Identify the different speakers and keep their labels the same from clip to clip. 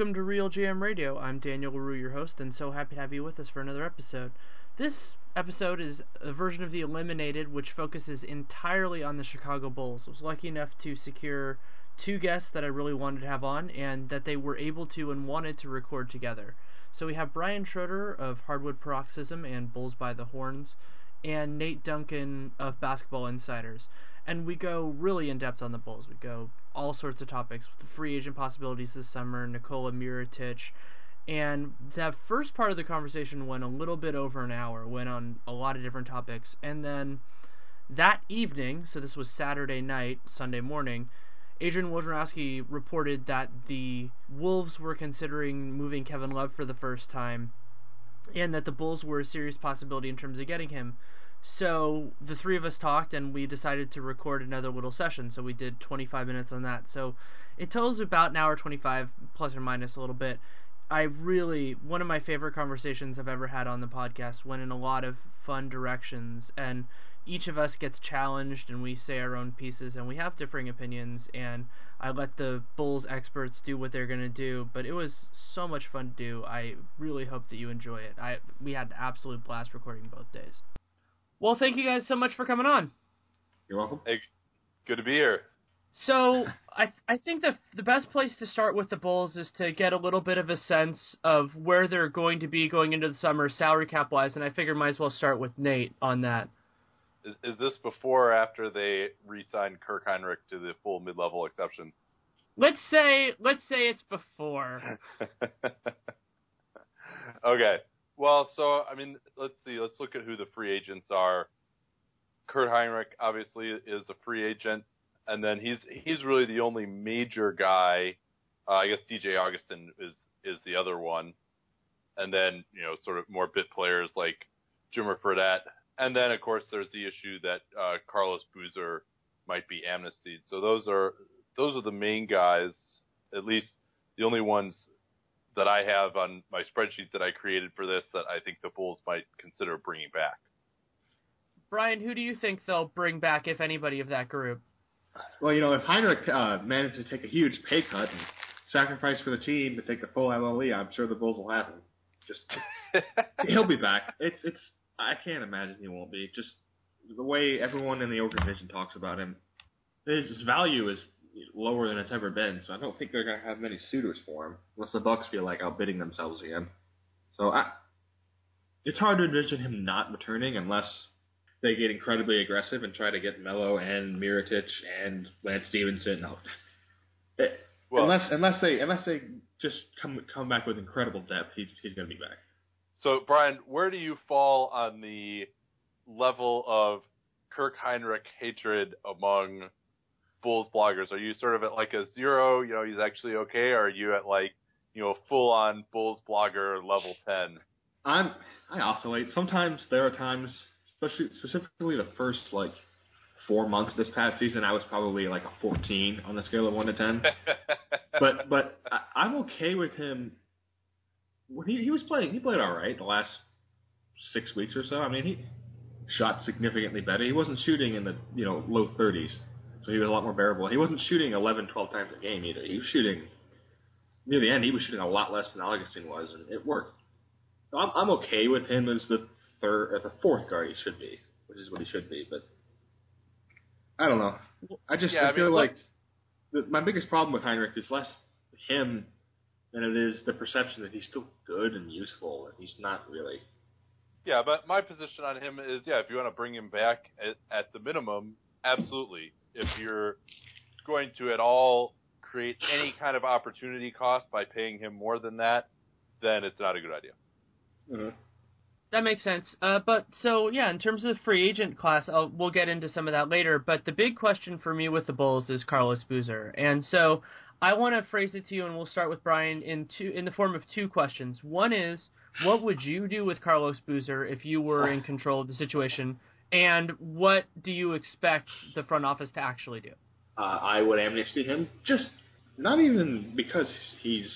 Speaker 1: Welcome to Real GM Radio. I'm Daniel Leroux, your host, and so happy to have you with us for another episode. This episode is a version of The Eliminated, which focuses entirely on the Chicago Bulls. I was lucky enough to secure two guests that I really wanted to have on, and that they were able to and wanted to record together. So we have Brian Schroeder of Hardwood Paroxysm and Bulls by the Horns, and Nate Duncan of Basketball Insiders. And we go really in depth on the Bulls. We go all sorts of topics with the free agent possibilities this summer, Nikola Mirotic. And that first part of the conversation went a little bit over an hour, went on a lot of different topics. And then that evening, so this was Saturday night, Sunday morning, Adrian Wojnarowski reported that the Wolves were considering moving Kevin Love for the first time and that the Bulls were a serious possibility in terms of getting him. So the three of us talked and we decided to record another little session. So we did 25 minutes on that. So it totals about an hour 25 plus or minus a little bit. I really one of my favorite conversations I've ever had on the podcast went in a lot of fun directions and each of us gets challenged and we say our own pieces and we have differing opinions and I let the Bulls experts do what they're going to do but it was so much fun to do. I really hope that you enjoy it. I we had an absolute blast recording both days. Well, thank you guys so much for coming on.
Speaker 2: You're welcome.
Speaker 3: Hey, good to be here.
Speaker 1: So I I think the the best place to start with the Bulls is to get a little bit of a sense of where they're going to be going into the summer salary cap wise, and I figure might as well start with Nate on that.
Speaker 3: Is, is this before or after they re-signed Kirk Hinrich to the full mid-level exception?
Speaker 1: Let's say let's say it's before.
Speaker 3: okay. Well, so I mean, let's see. Let's look at who the free agents are. Kurt Hinrich obviously is a free agent, and then he's he's really the only major guy. Uh, I guess DJ Augustin is is the other one, and then you know sort of more bit players like Jimmer Fredette, and then of course there's the issue that uh, Carlos Boozer might be amnestied. So those are those are the main guys, at least the only ones that I have on my spreadsheet that I created for this that I think the Bulls might consider bringing back.
Speaker 1: Brian, who do you think they'll bring back, if anybody, of that group?
Speaker 2: Well, you know, if Hinrich uh, manages to take a huge pay cut and sacrifice for the team to take the full MLE, I'm sure the Bulls will have him. Just he'll be back. It's it's I can't imagine he won't be. Just the way everyone in the organization talks about him, his value is lower than it's ever been. So I don't think they're gonna have many suitors for him unless the Bucks feel like outbidding themselves again. So I, it's hard to envision him not returning unless they get incredibly aggressive and try to get Melo and Mirotic and Lance Stephenson out. It, well, unless unless they unless they just come come back with incredible depth, he's he's going to be back.
Speaker 3: So Brian, where do you fall on the level of Kirk Hinrich hatred among Bulls bloggers? Are you sort of at like a zero? You know, he's actually okay, or are you at like you know full on Bulls blogger level ten?
Speaker 2: I'm I oscillate. Sometimes there are times, especially specifically the first like four months this past season, I was probably like a 14 on the scale of one to ten. but but I, I'm okay with him. When he he was playing, he played all right the last six weeks or so. I mean, he shot significantly better. He wasn't shooting in the you know low 30s, so he was a lot more bearable. He wasn't shooting 11, 12 times a game either. He was shooting near the end. He was shooting a lot less than Augustin was, and it worked. So I'm I'm okay with him as the third, as the fourth guard he should be, which is what he should be. But I don't know. I just
Speaker 3: Yeah,
Speaker 2: I
Speaker 3: I
Speaker 2: feel
Speaker 3: mean,
Speaker 2: like the, my biggest problem with Hinrich is less him than it is the perception that he's still good and useful, and he's not really.
Speaker 3: Yeah, but my position on him is, yeah, if you want to bring him back at, at the minimum, absolutely. If you're going to at all create any kind of opportunity cost by paying him more than that, then it's not a good idea.
Speaker 2: Uh,
Speaker 1: That makes sense. Uh, but so yeah, in terms of the free agent class, I'll, we'll get into some of that later. But the big question for me with the Bulls is Carlos Boozer, and so I want to phrase it to you, and we'll start with Brian in two in the form of two questions. One is, what would you do with Carlos Boozer if you were in control of the situation, and what do you expect the front office to actually do?
Speaker 2: uh, I would amnesty him, just not even because he's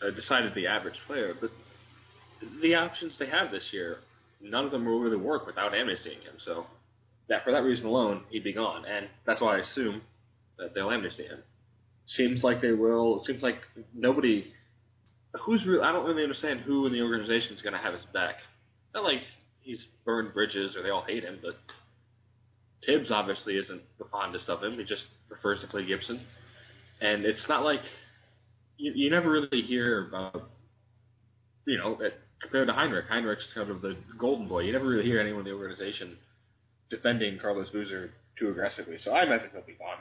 Speaker 2: a decidedly average player, but the options they have this year, none of them will really work without amnestying him. So that for that reason alone, he'd be gone, and that's why I assume that they'll amnesty him. Seems like they will. It seems like nobody. Who's really? I don't really understand who in the organization is going to have his back. Not like he's burned bridges or they all hate him, but Thibs obviously isn't the fondest of him. He just prefers to play Gibson, and it's not like you, you never really hear about, you know, that compared to Hinrich. Hinrich's kind of the golden boy. You never really hear anyone in the organization defending Carlos Boozer too aggressively. So I imagine he'll be gone.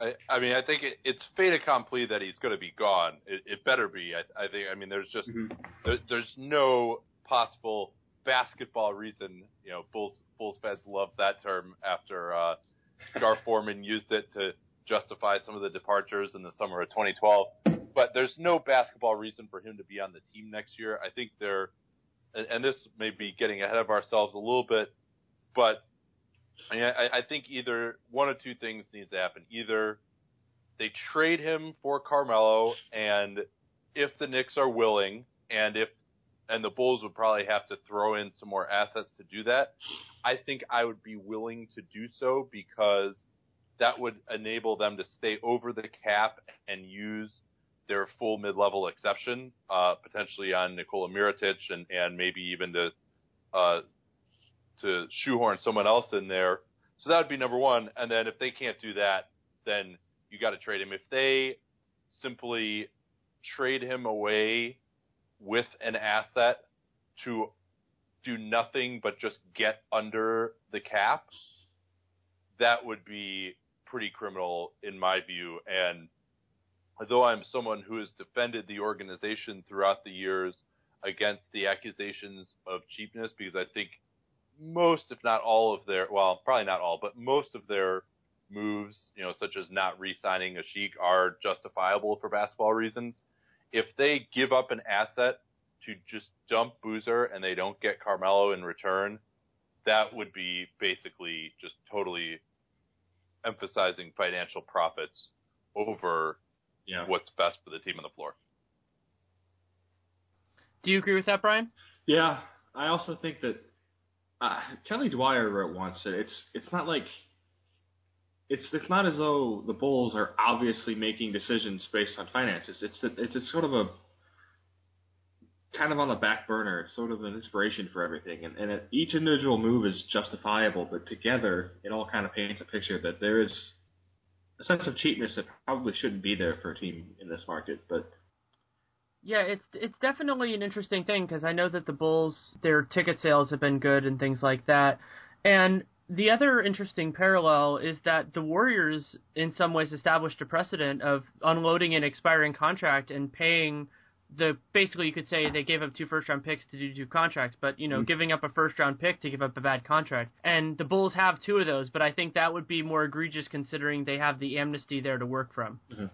Speaker 3: I, I mean, I think it, it's fait accompli that he's going to be gone. It, it better be. I, I think. I mean, there's just
Speaker 2: Mhm.
Speaker 3: there, there's no possible basketball reason. You know, Bulls Bulls fans love that term after uh, Gar Forman used it to justify some of the departures in the summer of 2012. But there's no basketball reason for him to be on the team next year. I think they're, and, and this may be getting ahead of ourselves a little bit, but I, I think either one of two things needs to happen. Either they trade him for Carmelo, and if the Knicks are willing, and if and the Bulls would probably have to throw in some more assets to do that. I think I would be willing to do so because that would enable them to stay over the cap and use their full mid-level exception, uh, potentially on Nikola Mirotic and, and maybe even to, uh, to shoehorn someone else in there. So that would be number one. And then if they can't do that, then you got to trade him. If they simply trade him away with an asset to do nothing but just get under the cap, that would be pretty criminal in my view. And though I'm someone who has defended the organization throughout the years against the accusations of cheapness, because I think most, if not all of their, well, probably not all, but most of their moves, you know, such as not re-signing Asik are justifiable for basketball reasons. If they give up an asset to just dump Boozer and they don't get Carmelo in return, that would be basically just totally emphasizing financial profits over
Speaker 2: Yeah.
Speaker 3: what's best for the team on the floor.
Speaker 1: Do you agree with that, Brian?
Speaker 2: Yeah, I also think that uh, Kelly Dwyer wrote once that it's it's not like it's it's not as though the Bulls are obviously making decisions based on finances. It's it's it's sort of a kind of on the back burner, It's sort of an inspiration for everything, and and each individual move is justifiable, but together it all kind of paints a picture that there is a sense of cheapness that probably shouldn't be there for a team in this market, but.
Speaker 1: Yeah, it's it's definitely an interesting thing because I know that the Bulls their ticket sales have been good and things like that. And the other interesting parallel is that the Warriors in some ways established a precedent of unloading an expiring contract and paying the basically you could say they gave up two first round picks to do two contracts, but you know, mm. giving up a first round pick to give up a bad contract. And the Bulls have two of those, but I think that would be more egregious considering they have the amnesty there to work from. Mm-hmm.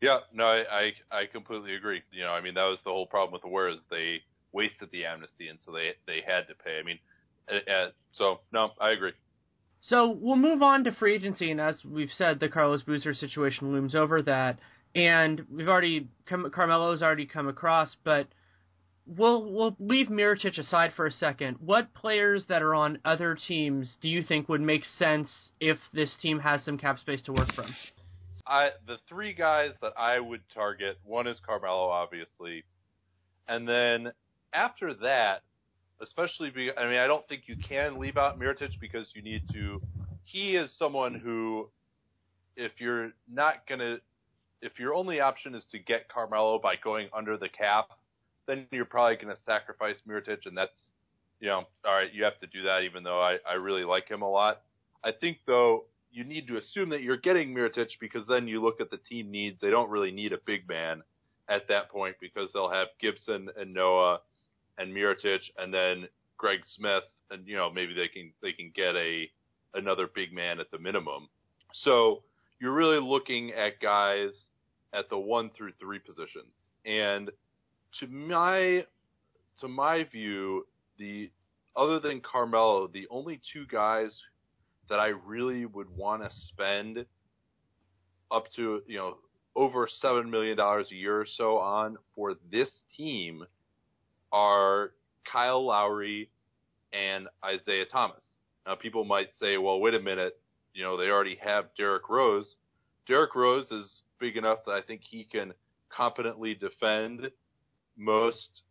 Speaker 3: Yeah, no, I, I I completely agree. You know, I mean that was the whole problem with the Warriors. They wasted the amnesty, and so they they had to pay. I mean, uh, so no, I agree.
Speaker 1: So we'll move on to free agency, and as we've said, the Carlos Boozer situation looms over that, and we've already come, Carmelo's already come across, but we'll we'll leave Mirotic aside for a second. What players that are on other teams do you think would make sense if this team has some cap space to work from?
Speaker 3: I the three guys that I would target. One is Carmelo, obviously, and then after that, especially be, I mean, I don't think you can leave out Mirotic because you need to. He is someone who, if you're not gonna, if your only option is to get Carmelo by going under the cap, then you're probably gonna sacrifice Mirotic, and that's, you know, all right, you have to do that. Even though I I really like him a lot, I think though you need to assume that you're getting Mirotic because then you look at the team needs. They don't really need a big man at that point because they'll have Gibson and Noah and Mirotic and then Greg Smith and you know maybe they can they can get a another big man at the minimum. So you're really looking at guys at the one through three positions. And to my to my view, the other than Carmelo, the only two guys that I really would want to spend up to, you know, over seven million dollars a year or so on for this team are Kyle Lowry and Isaiah Thomas. Now people might say, well, wait a minute, you know, they already have Derrick Rose. Derrick Rose is big enough that I think he can competently defend most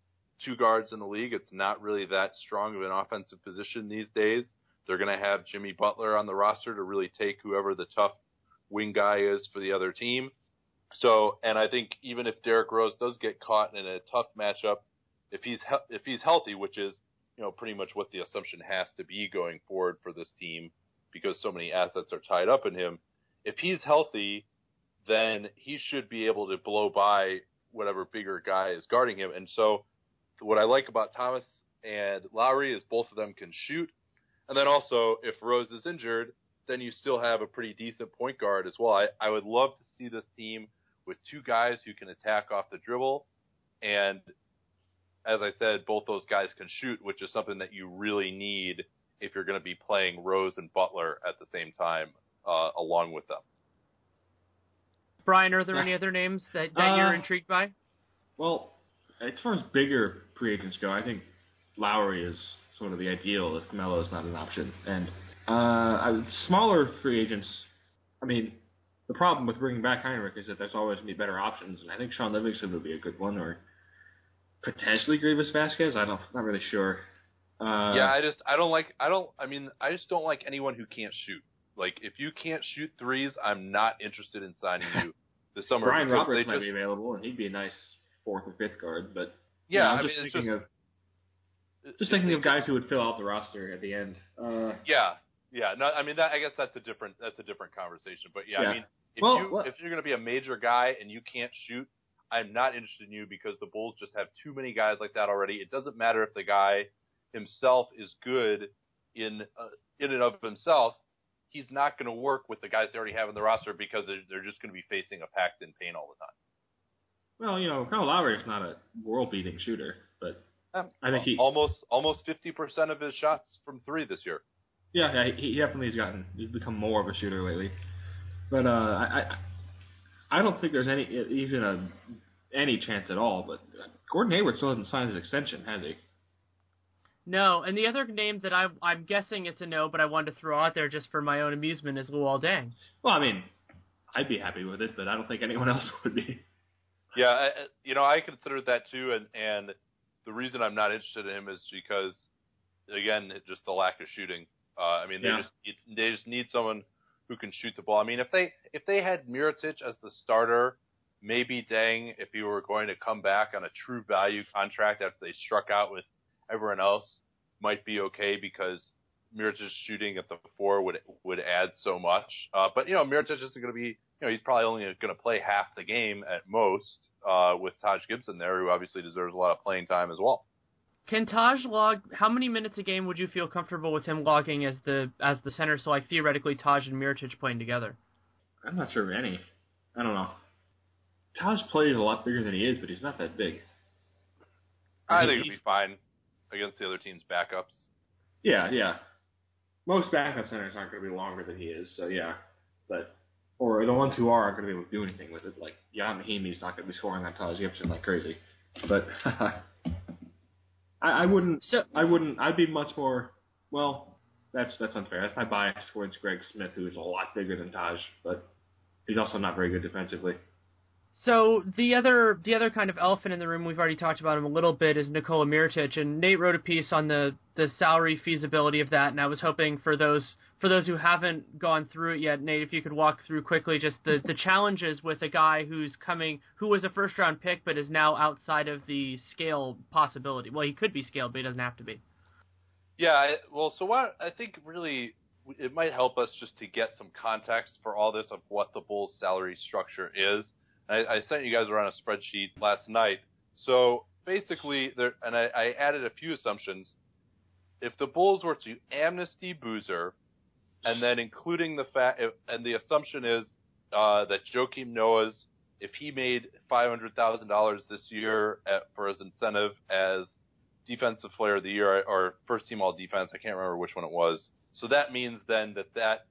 Speaker 3: two guards in the league. It's not really that strong of an offensive position these days. They're going to have Jimmy Butler on the roster to really take whoever the tough wing guy is for the other team. So, and I think even if Derrick Rose does get caught in a tough matchup, if he's he- if he's healthy, which is you know pretty much what the assumption has to be going forward for this team, because so many assets are tied up in him. If he's healthy, then he should be able to blow by whatever bigger guy is guarding him. And so, what I like about Thomas and Lowry is both of them can shoot. And then also, if Rose is injured, then you still have a pretty decent point guard as well. I, I would love to see this team with two guys who can attack off the dribble. And as I said, both those guys can shoot, which is something that you really need if you're going to be playing Rose and Butler at the same time uh, along with them.
Speaker 1: Brian, are there any other names that, that uh, you're intrigued by?
Speaker 2: Well, as far as bigger free agents go, I think Lowry is sort of the ideal if Melo is not an option. And uh, smaller free agents, I mean, the problem with bringing back Hinrich is that there's always going to be better options, and I think Shaun Livingston would be a good one, or potentially Greivis Vasquez. I don't, not really sure. Uh,
Speaker 3: yeah, I just I don't like I don't I mean I just don't like anyone who can't shoot. Like if you can't shoot threes, I'm not interested in signing you this summer.
Speaker 2: Brian Roberts might just, be available, and he'd be a nice fourth or fifth guard. But
Speaker 3: yeah,
Speaker 2: I'm
Speaker 3: I
Speaker 2: just
Speaker 3: mean,
Speaker 2: thinking
Speaker 3: just,
Speaker 2: of just thinking of guys who would fill out the roster at the end. Uh,
Speaker 3: yeah, yeah. No, I mean that. I guess that's a different that's a different conversation. But yeah,
Speaker 2: yeah.
Speaker 3: I mean if
Speaker 2: well,
Speaker 3: you
Speaker 2: well,
Speaker 3: if you're going to be a major guy and you can't shoot, I'm not interested in you because the Bulls just have too many guys like that already. It doesn't matter if the guy himself is good in uh, in and of himself. He's not going to work with the guys they already have in the roster because they're, they're just going to be facing a packed in paint all the time.
Speaker 2: Well, you know, Kyle Lowry is not a world-beating shooter, but um, I think he
Speaker 3: almost almost 50% of his shots from three this year.
Speaker 2: Yeah, yeah, he definitely has gotten he's become more of a shooter lately. But uh, I, I I don't think there's any even a any chance at all. But Gordon Hayward still hasn't signed his extension, has he?
Speaker 1: No, and the other name that I I'm guessing it's a no, but I wanted to throw out there just for my own amusement is Luol Deng.
Speaker 2: Well, I mean, I'd be happy with it, but I don't think anyone else would be.
Speaker 3: Yeah, I, you know, I considered that too, and and the reason I'm not interested in him is because, again, just the lack of shooting. Uh, I mean, they
Speaker 2: yeah.
Speaker 3: just they just need someone who can shoot the ball. I mean, if they if they had Mirotic as the starter, maybe Deng, if he were going to come back on a true value contract after they struck out with everyone else, might be okay because Mirotic's shooting at the four would would add so much. Uh, but you know, Mirotic isn't going to be. You know, he's probably only going to play half the game at most uh, with Taj Gibson there, who obviously deserves a lot of playing time as well.
Speaker 1: Can Taj log how many minutes a game would you feel comfortable with him logging as the as the center? So like theoretically Taj and Mirotic playing together.
Speaker 2: I'm not sure of any. I don't know. Taj plays a lot bigger than he is, but he's not that big.
Speaker 3: I think he'd be fine against the other team's backups.
Speaker 2: Yeah, yeah. most backup centers aren't going to be longer than he is. So yeah, but or the ones who are aren't going to be able to do anything with it. Like Ian Mahinmi's not going to be scoring on Taj Gibson like crazy. But I, I wouldn't.
Speaker 1: So
Speaker 2: I wouldn't. I'd be much more. Well, that's that's unfair. That's my bias towards Greg Smith, who is a lot bigger than Taj, but he's also not very good defensively.
Speaker 1: So the other the other kind of elephant in the room we've already talked about him a little bit is Nikola Mirotic and Nate wrote a piece on the the salary feasibility of that and I was hoping for those for those who haven't gone through it yet Nate if you could walk through quickly just the the challenges with a guy who's coming who was a first round pick but is now outside of the scale possibility. Well, he could be scaled but he doesn't have to be.
Speaker 3: Yeah, I, well, so what I think really it might help us just to get some context for all this of what the Bulls' salary structure is. I, I sent you guys around a spreadsheet last night. So basically, there, and I, I added a few assumptions. If the Bulls were to amnesty Boozer, and then including the fact, and the assumption is uh, that Joakim Noah's, if he made five hundred thousand dollars this year at, for his incentive as defensive player of the year or first team all defense, I can't remember which one it was. So that means then that that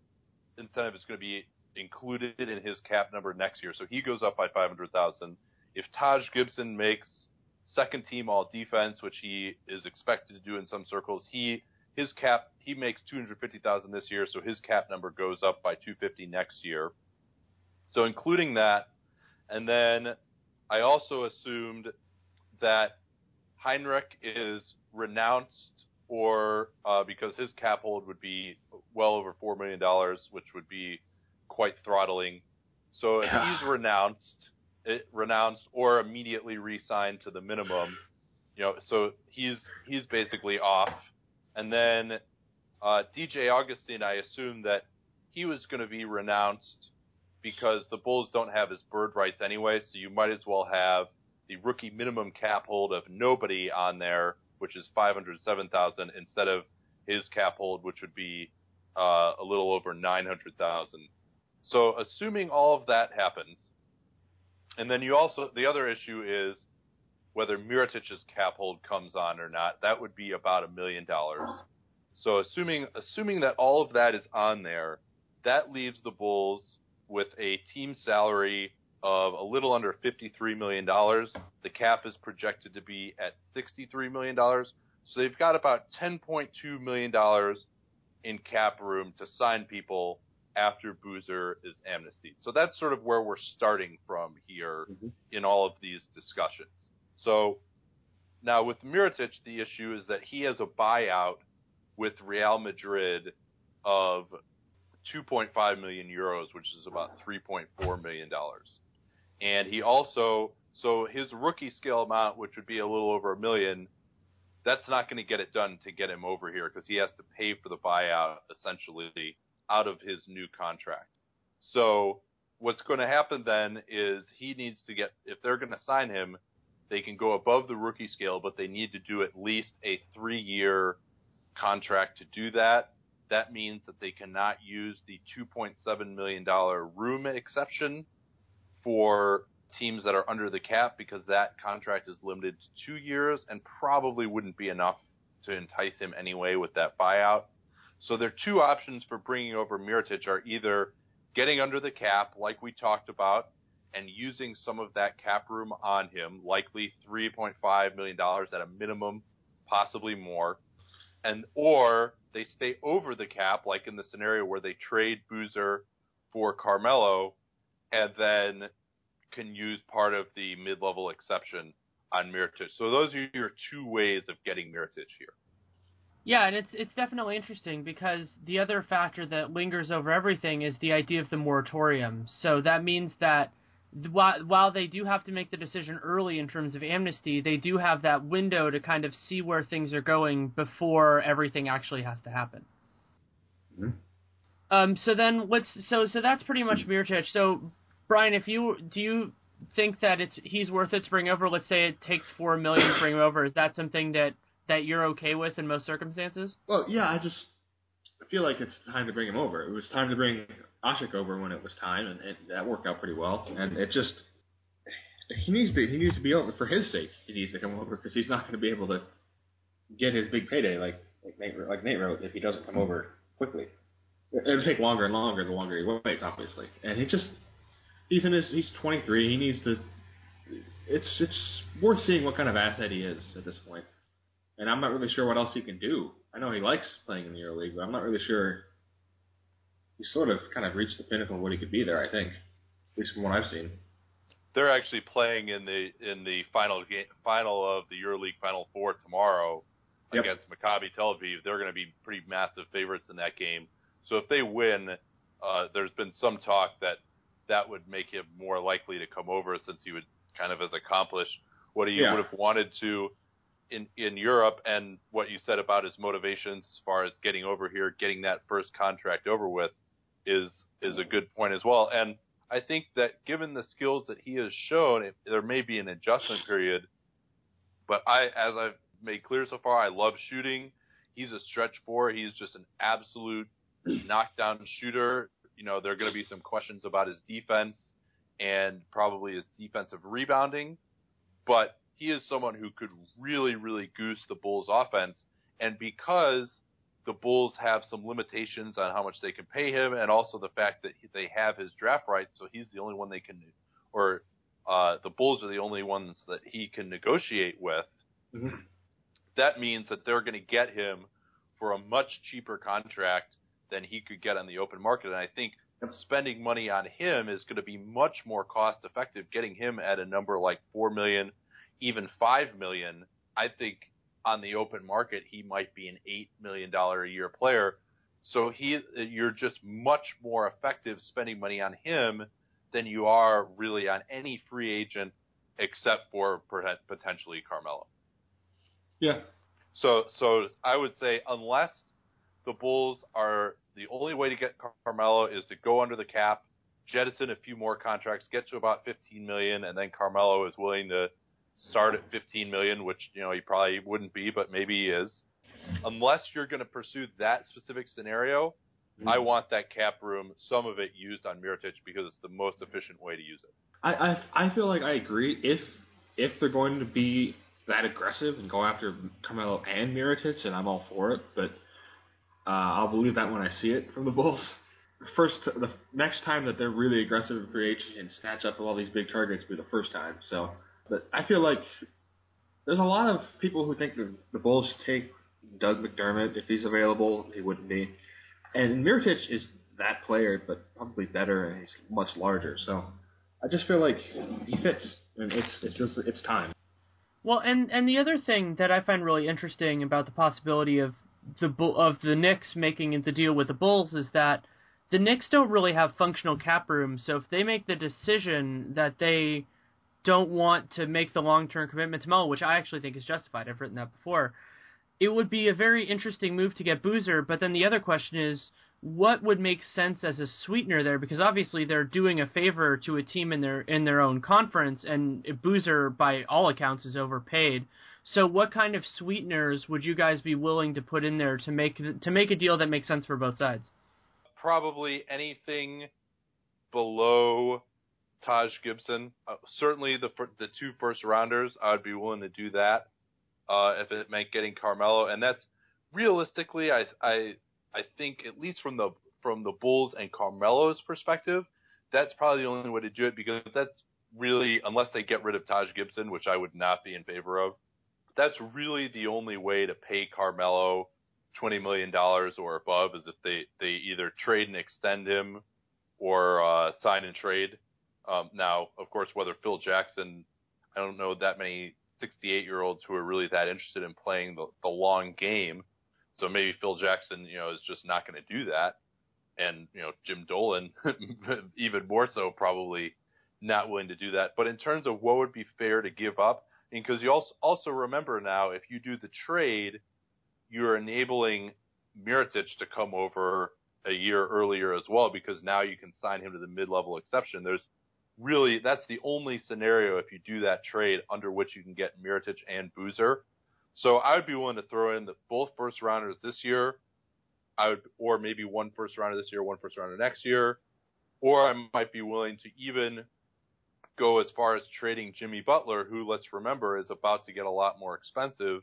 Speaker 3: incentive is going to be included in his cap number next year. So he goes up by 500,000. If Taj Gibson makes second team all defense, which he is expected to do in some circles, he his cap he makes 250,000 this year, so his cap number goes up by 250 next year. So including that, and then I also assumed that Hinrich is renounced or uh, because his cap hold would be well over four million dollars, which would be quite throttling. So if he's renounced, it, renounced or immediately re-signed to the minimum, you know, so he's he's basically off. And then uh, DJ Augustin, I assume that he was going to be renounced because the Bulls don't have his bird rights anyway. So you might as well have the rookie minimum cap hold of nobody on there, which is five hundred seven thousand, instead of his cap hold, which would be uh, a little over nine hundred thousand. So assuming all of that happens, and then you also the other issue is whether Mirotic's cap hold comes on or not. That would be about a million dollars. So assuming assuming that all of that is on there, that leaves the Bulls with a team salary of a little under $53 million. The cap is projected to be at $63 million. So they've got about $10.2 million in cap room to sign people after Boozer is amnestied. So that's sort of where we're starting from here mm-hmm. in all of these discussions. So now with Mirotic, the issue is that he has a buyout with Real Madrid of 2.5 million euros, which is about 3.4 million dollars. And he also, so his rookie scale amount, which would be a little over a million, that's not going to get it done to get him over here because he has to pay for the buyout essentially out of his new contract. So what's going to happen then is he needs to get, if they're going to sign him, they can go above the rookie scale, but they need to do at least a three year contract to do that. That means that they cannot use the $2.7 million room exception for teams that are under the cap because that contract is limited to two years and probably wouldn't be enough to entice him anyway with that buyout. So their two options for bringing over Mirotic are either getting under the cap, like we talked about, and using some of that cap room on him, likely $3.5 million at a minimum, possibly more, and or they stay over the cap, like in the scenario where they trade Boozer for Carmelo, and then can use part of the mid-level exception on Mirotic. So those are your two ways of getting Mirotic here.
Speaker 1: Yeah, and it's it's definitely interesting because the other factor that lingers over everything is the idea of the moratorium. So that means that while while they do have to make the decision early in terms of amnesty, they do have that window to kind of see where things are going before everything actually has to happen. Mm-hmm. Um, so then what's so so that's pretty much Mirotic. So Brian, if you do you think that it's he's worth it to bring over? Let's say it takes four million to bring him over. Is that something that that you're okay with in most circumstances?
Speaker 2: Well, yeah, I just I feel like it's time to bring him over. It was time to bring Asik over when it was time, and it, that worked out pretty well. And it just he needs to he needs to be over for his sake. He needs to come over because he's not going to be able to get his big payday like like Nate, like Nate wrote if he doesn't come over quickly. It'll take longer and longer the longer he waits, obviously. And he just he's in his he's 23. He needs to. It's it's worth seeing what kind of asset he is at this point. And I'm not really sure what else he can do. I know he likes playing in the EuroLeague, but I'm not really sure. He's sort of kind of reached the pinnacle of what he could be there. I think, at least from what I've seen.
Speaker 3: They're actually playing in the in the final game, final of the EuroLeague Final Four tomorrow
Speaker 2: Yep.
Speaker 3: against Maccabi Tel Aviv. They're going to be pretty massive favorites in that game. So if they win, uh, there's been some talk that that would make him more likely to come over since he would kind of has accomplished what he
Speaker 2: Yeah.
Speaker 3: would have wanted to in in Europe and what you said about his motivations as far as getting over here, getting that first contract over with is is a mm. good point as well. And I think that given the skills that he has shown, it, there may be an adjustment period. But I, as I've made clear so far, I love shooting. He's a stretch four. He's just an absolute mm. knockdown shooter. You know, there are going to be some questions about his defense and probably his defensive rebounding, but he is someone who could really, really goose the Bulls offense. And because the Bulls have some limitations on how much they can pay him, and also the fact that they have his draft rights, so he's the only one they can, or uh, the Bulls are the only ones that he can negotiate with.
Speaker 2: Mhm.
Speaker 3: That means that they're going to get him for a much cheaper contract than he could get on the open market. And I think spending money on him is going to be much more cost effective. Getting him at a number like four million, even five million, I think on the open market he might be an eight million dollar a year player. So he, you're just much more effective spending money on him than you are really on any free agent except for potentially Carmelo.
Speaker 2: Yeah.
Speaker 3: So, so I would say unless the Bulls are the only way to get Carmelo is to go under the cap, jettison a few more contracts, get to about 15 million, and then Carmelo is willing to start at 15 million, which you know he probably wouldn't be, but maybe he is. Unless you're going to pursue that specific scenario, I want that cap room, some of it used on Mirotic because it's the most efficient way to use it.
Speaker 2: I, I I feel like I agree. If if they're going to be that aggressive and go after Carmelo and Mirotic, and I'm all for it. But uh, I'll believe that when I see it from the Bulls. First, the next time that they're really aggressive in free agency and snatch up all these big targets will be the first time. So, but I feel like there's a lot of people who think the, the Bulls should take Doug McDermott if he's available. He wouldn't be, and Mirotic is that player, but probably better, and he's much larger. So. I just feel like he fits, and it's it's just it's time.
Speaker 1: Well, and and the other thing that I find really interesting about the possibility of the of the Knicks making the deal with the Bulls is that the Knicks don't really have functional cap room. So if they make the decision that they don't want to make the long-term commitment to Melo, which I actually think is justified, I've written that before, it would be a very interesting move to get Boozer. But then the other question is, what would make sense as a sweetener there? Because obviously they're doing a favor to a team in their in their own conference, and Boozer, by all accounts, is overpaid. So, what kind of sweeteners would you guys be willing to put in there to make to make a deal that makes sense for both sides?
Speaker 3: Probably anything below Taj Gibson. Uh, certainly the the two first rounders, I would be willing to do that uh, if it meant getting Carmelo, and that's realistically, I I I think at least from the from the Bulls and Carmelo's perspective, that's probably the only way to do it because that's really unless they get rid of Taj Gibson, which I would not be in favor of. That's really the only way to pay Carmelo twenty million dollars or above is if they they either trade and extend him or uh, sign and trade. Um, now, of course, whether Phil Jackson, I don't know that many 68 year olds who are really that interested in playing the, the long game. So maybe Phil Jackson, you know, is just not going to do that. And, you know, Jim Dolan, even more so, probably not willing to do that. But in terms of what would be fair to give up, because you also, also remember now, if you do the trade, you're enabling Mirotic to come over a year earlier as well, because now you can sign him to the mid-level exception. There's really, that's the only scenario if you do that trade under which you can get Mirotic and Boozer. So I would be willing to throw in the both first rounders this year. I would, or maybe one first rounder this year, one first rounder next year, or I might be willing to even go as far as trading Jimmy Butler, who let's remember is about to get a lot more expensive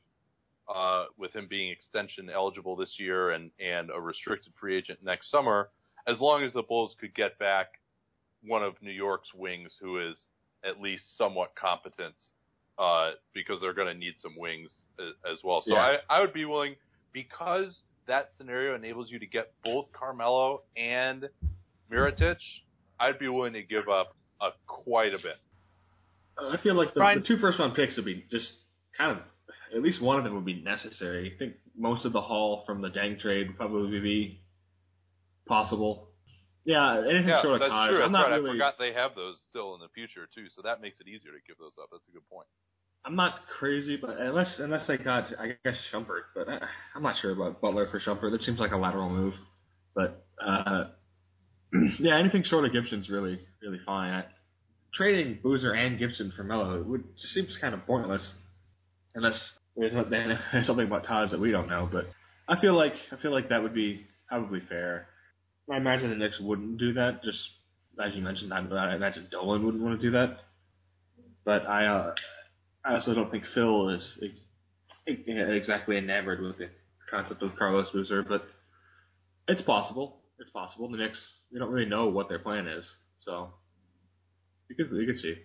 Speaker 3: uh, with him being extension eligible this year and and a restricted free agent next summer, as long as the Bulls could get back one of New York's wings who is at least somewhat competent, uh, because they're going to need some wings as, as well. So
Speaker 2: Yeah.
Speaker 3: I, I would be willing because that scenario enables you to get both Carmelo and Mirotic. I'd be willing to give up a quite a bit.
Speaker 2: Uh, I feel like the,
Speaker 1: Brian?
Speaker 2: the two first round picks would be just kind of at least one of them would be necessary. I think most of the haul from the Deng trade would probably be possible. Yeah, anything
Speaker 3: Yeah,
Speaker 2: sort of
Speaker 3: that's
Speaker 2: ties.
Speaker 3: true.
Speaker 2: I'm
Speaker 3: That's right.
Speaker 2: really,
Speaker 3: I forgot they have those still in the future too, so that makes it easier to give those up. That's a good point.
Speaker 2: I'm not crazy, but unless unless they got I guess Shumpert, but I, I'm not sure about Butler for Shumpert. That seems like a lateral move, but uh, yeah, anything short of Gibson's really really fine. I, trading Boozer and Gibson for Melo would just seems kind of pointless, unless there's something about Taj that we don't know. But I feel like I feel like that would be probably fair. I imagine the Knicks wouldn't do that. Just as you mentioned, I, I imagine Dolan wouldn't want to do that. But I uh, I also don't think Phil is ex- exactly enamored with the concept of Carlos Boozer, but it's possible. It's possible. The Knicks, we don't really know what their plan is, so you could you could see.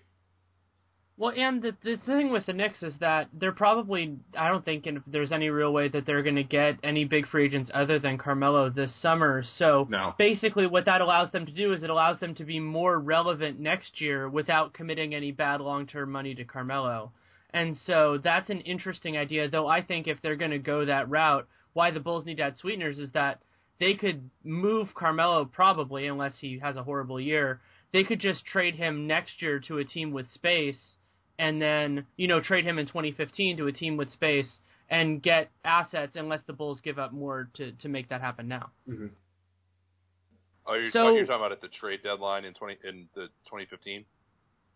Speaker 1: Well, and the the thing with the Knicks is that they're probably I don't think if there's any real way that they're going to get any big free agents other than Carmelo this summer. So
Speaker 2: No.
Speaker 1: basically, what that allows them to do is it allows them to be more relevant next year without committing any bad long term money to Carmelo. And so that's an interesting idea. Though I think if they're going to go that route, why the Bulls need to add sweeteners is that they could move Carmelo probably unless he has a horrible year. They could just trade him next year to a team with space and then you know trade him in 2015 to a team with space and get assets unless the Bulls give up more to to make that happen now.
Speaker 3: Oh, you're,
Speaker 1: So-
Speaker 3: talking, you're talking about at the trade deadline in twenty in the 2015.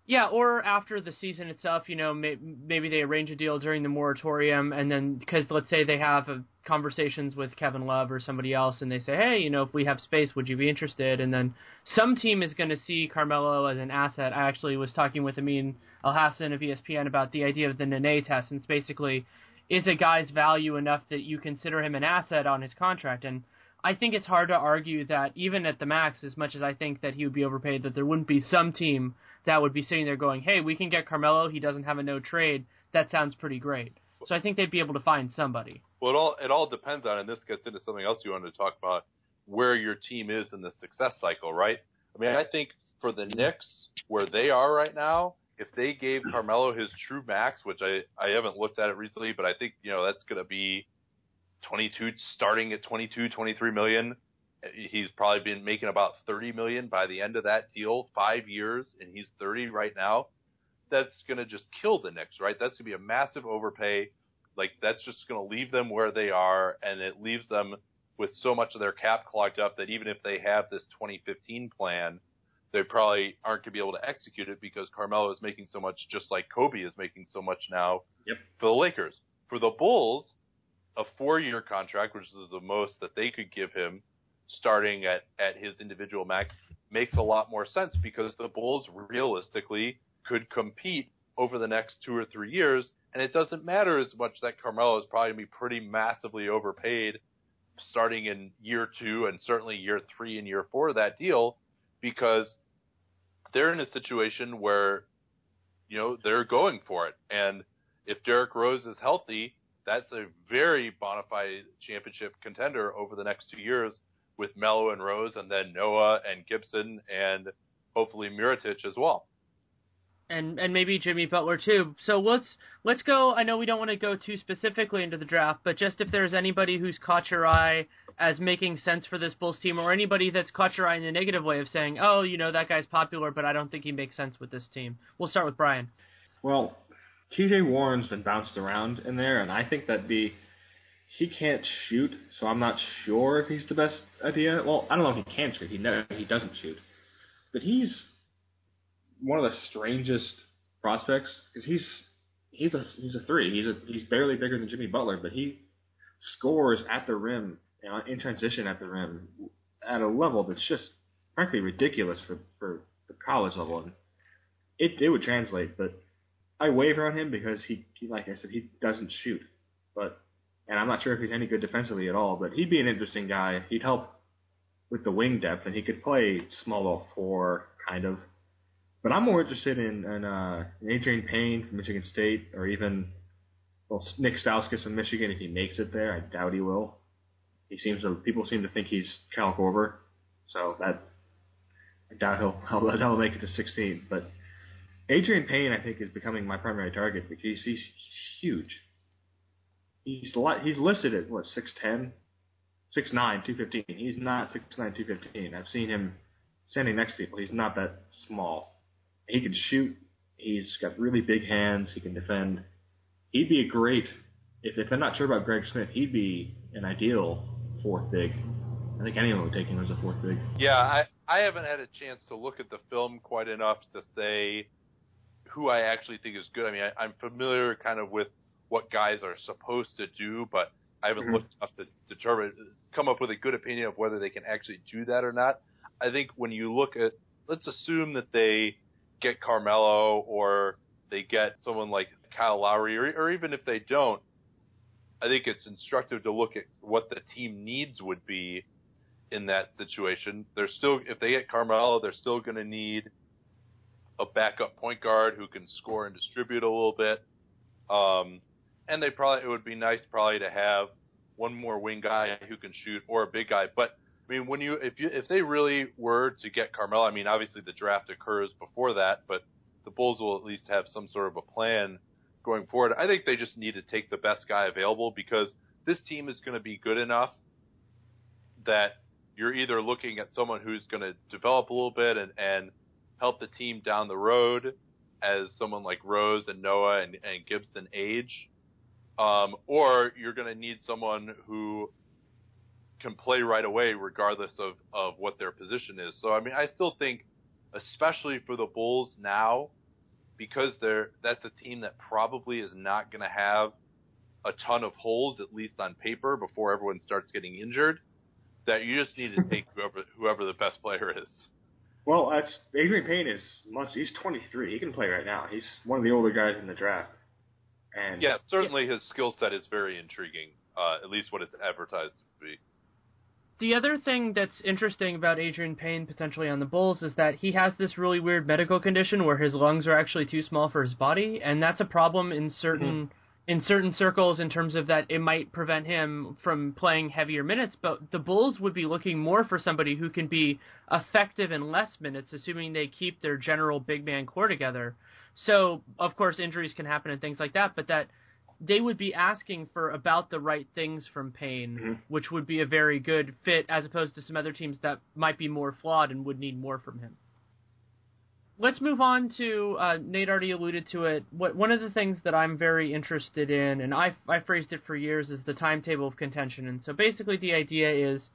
Speaker 1: Yeah, or after the season itself, you know, may, maybe they arrange a deal during the moratorium, and then because let's say they have uh conversations with Kevin Love or somebody else, and they say, hey, you know, if we have space, would you be interested? And then some team is going to see Carmelo as an asset. I actually was talking with Amin Elhassan of ESPN about the idea of the Nene test, and it's basically is a guy's value enough that you consider him an asset on his contract, and I think it's hard to argue that even at the max, as much as I think that he would be overpaid, that there wouldn't be some team that would be sitting there going, "Hey, we can get Carmelo. He doesn't have a no trade. That sounds pretty great." So I think they'd be able to find somebody.
Speaker 3: Well, it all it all depends on, and this gets into something else you wanted to talk about, where your team is in the success cycle, right? I mean, I think for the Knicks, where they are right now, if they gave hmm. Carmelo his true max, which I I haven't looked at it recently, but I think you know that's going to be 22, starting at 22, 23 million. He's probably been making about 30 million by the end of that deal, five years, and he's 30 right now. That's going to just kill the Knicks, right? That's going to be a massive overpay like that's just going to leave them where they are, and it leaves them with so much of their cap clogged up that even if they have this 2015 plan, they probably aren't going to be able to execute it because Carmelo is making so much, just like Kobe is making so much now
Speaker 2: Yep.
Speaker 3: for the Lakers. For the Bulls, a four-year contract, which is the most that they could give him, starting at at his individual max, makes a lot more sense because the Bulls realistically could compete over the next two or three years, and it doesn't matter as much that Carmelo is probably going to be pretty massively overpaid starting in year two and certainly year three and year four of that deal because they're in a situation where, you know, they're going for it. And if Derrick Rose is healthy, that's a very bona fide championship contender over the next two years with Melo and Rose and then Noah and Gibson and hopefully Mirotic as well.
Speaker 1: and and maybe Jimmy Butler too. So let's let's go. I know we don't want to go too specifically into the draft, but just if there's anybody who's caught your eye as making sense for this Bulls team, or anybody that's caught your eye in the negative way of saying, oh, you know that guy's popular, but I don't think he makes sense with this team. We'll start with Brian.
Speaker 2: Well, T.J. Warren's been bounced around in there, and I think that the he can't shoot, so I'm not sure if he's the best idea. Well, I don't know if he can shoot. He never, he doesn't shoot, but he's one of the strangest prospects because he's he's a he's a three. He's a he's barely bigger than Jimmy Butler, but he scores at the rim you know, in transition at the rim at a level that's just frankly ridiculous for for the college level. And it it would translate, but I waver on him because he, he like I said he doesn't shoot. But and I'm not sure if he's any good defensively at all. But he'd be an interesting guy. He'd help with the wing depth, and he could play small ball four kind of. But I'm more interested in, in uh, Adreian Payne from Michigan State, or even well Nick Stauskas from Michigan if he makes it there. I doubt he will. He seems to people seem to think he's Kyle Korver, so that I doubt he'll he'll, he'll make it to 16. But Adreian Payne, I think, is becoming my primary target because he's, he's huge. He's he's listed at what 6'10", 6'9", 215. He's not 6'9", 215. I've seen him standing next to people. He's not that small. He can shoot. He's got really big hands. He can defend. He'd be a great. If, if I'm not sure about Greg Smith, he'd be an ideal fourth big. I think anyone would take him as a fourth big.
Speaker 3: Yeah, I I haven't had a chance to look at the film quite enough to say who I actually think is good. I mean, I, I'm familiar kind of with what guys are supposed to do, but I haven't mm-hmm. looked enough to determine, come up with a good opinion of whether they can actually do that or not. I think when you look at, let's assume that they get Carmelo or they get someone like Kyle Lowry, or, or even if they don't, I think it's instructive to look at what the team needs would be in that situation. They're still, if they get Carmelo, they're still going to need a backup point guard who can score and distribute a little bit. Um, and they probably, it would be nice probably to have one more wing guy who can shoot or a big guy. But I mean, when you, if you, if they really were to get Carmelo, I mean, obviously the draft occurs before that, but the Bulls will at least have some sort of a plan going forward. I think they just need to take the best guy available because this team is going to be good enough that you're either looking at someone who's going to develop a little bit and, and help the team down the road as someone like Rose and Noah and, and Gibson age, um, or you're going to need someone who can play right away regardless of, of what their position is. So, I mean, I still think, especially for the Bulls now, because they're that's a team that probably is not going to have a ton of holes, at least on paper, before everyone starts getting injured. That you just need to take whoever whoever the best player is.
Speaker 2: Well, that's Adreian Payne is much. He's 23. He can play right now. He's one of the older guys in the draft. And
Speaker 3: yeah, certainly yeah. his skill set is very intriguing. Uh, at least what it's advertised to be.
Speaker 1: The other thing that's interesting about Adreian Payne potentially on the Bulls is that he has this really weird medical condition where his lungs are actually too small for his body, and that's a problem in certain mm-hmm. in certain circles in terms of that it might prevent him from playing heavier minutes. But the Bulls would be looking more for somebody who can be effective in less minutes, assuming they keep their general big man core together. So of course injuries can happen and things like that, but that they would be asking for about the right things from Payne, mm-hmm. which would be a very good fit as opposed to some other teams that might be more flawed and would need more from him. Let's move on to uh, Nate already alluded to it. What one of the things that I'm very interested in, and I I phrased it for years, is the timetable of contention. And so basically, the idea is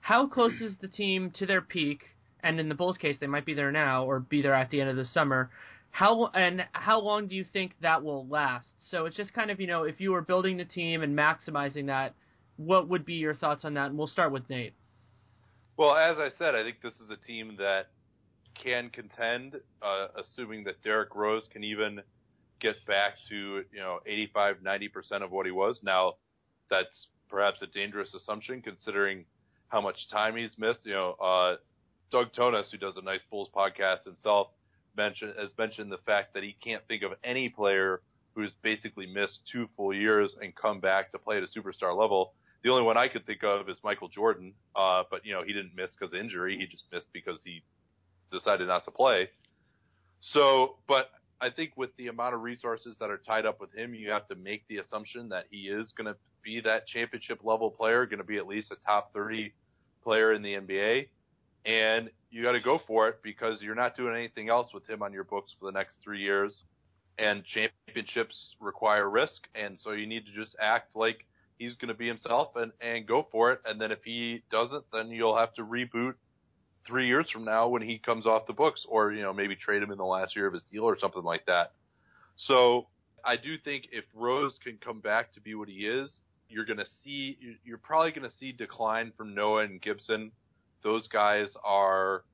Speaker 1: how close is the team to their peak, and in the Bulls' case, they might be there now or be there at the end of the summer how and how long do you think that will last? So it's just kind of you know if you were building the team and maximizing that, what would be your thoughts on that? And we'll start with Nate.
Speaker 3: Well, as I said, I think this is a team that can contend, uh, assuming that Derrick Rose can even get back to you know 85, 90 percent of what he was. Now, that's perhaps a dangerous assumption considering how much time he's missed. You know, uh, Doug Thonus, who does a nice Bulls podcast himself mentioned has mentioned the fact that he can't think of any player who's basically missed two full years and come back to play at a superstar level. The only one I could think of is Michael Jordan, uh, but you know he didn't miss because of injury. He just missed because he decided not to play. So, but I think with the amount of resources that are tied up with him, you have to make the assumption that he is going to be that championship level player, going to be at least a top 30 player in the NBA and you got to go for it because you're not doing anything else with him on your books for the next three years. And championships require risk, and so you need to just act like he's going to be himself and and go for it. And then if he doesn't, then you'll have to reboot three years from now when he comes off the books, or you know maybe trade him in the last year of his deal or something like that. So I do think if Rose can come back to be what he is, you're going to see you're probably going to see decline from Noah and Gibson those guys are,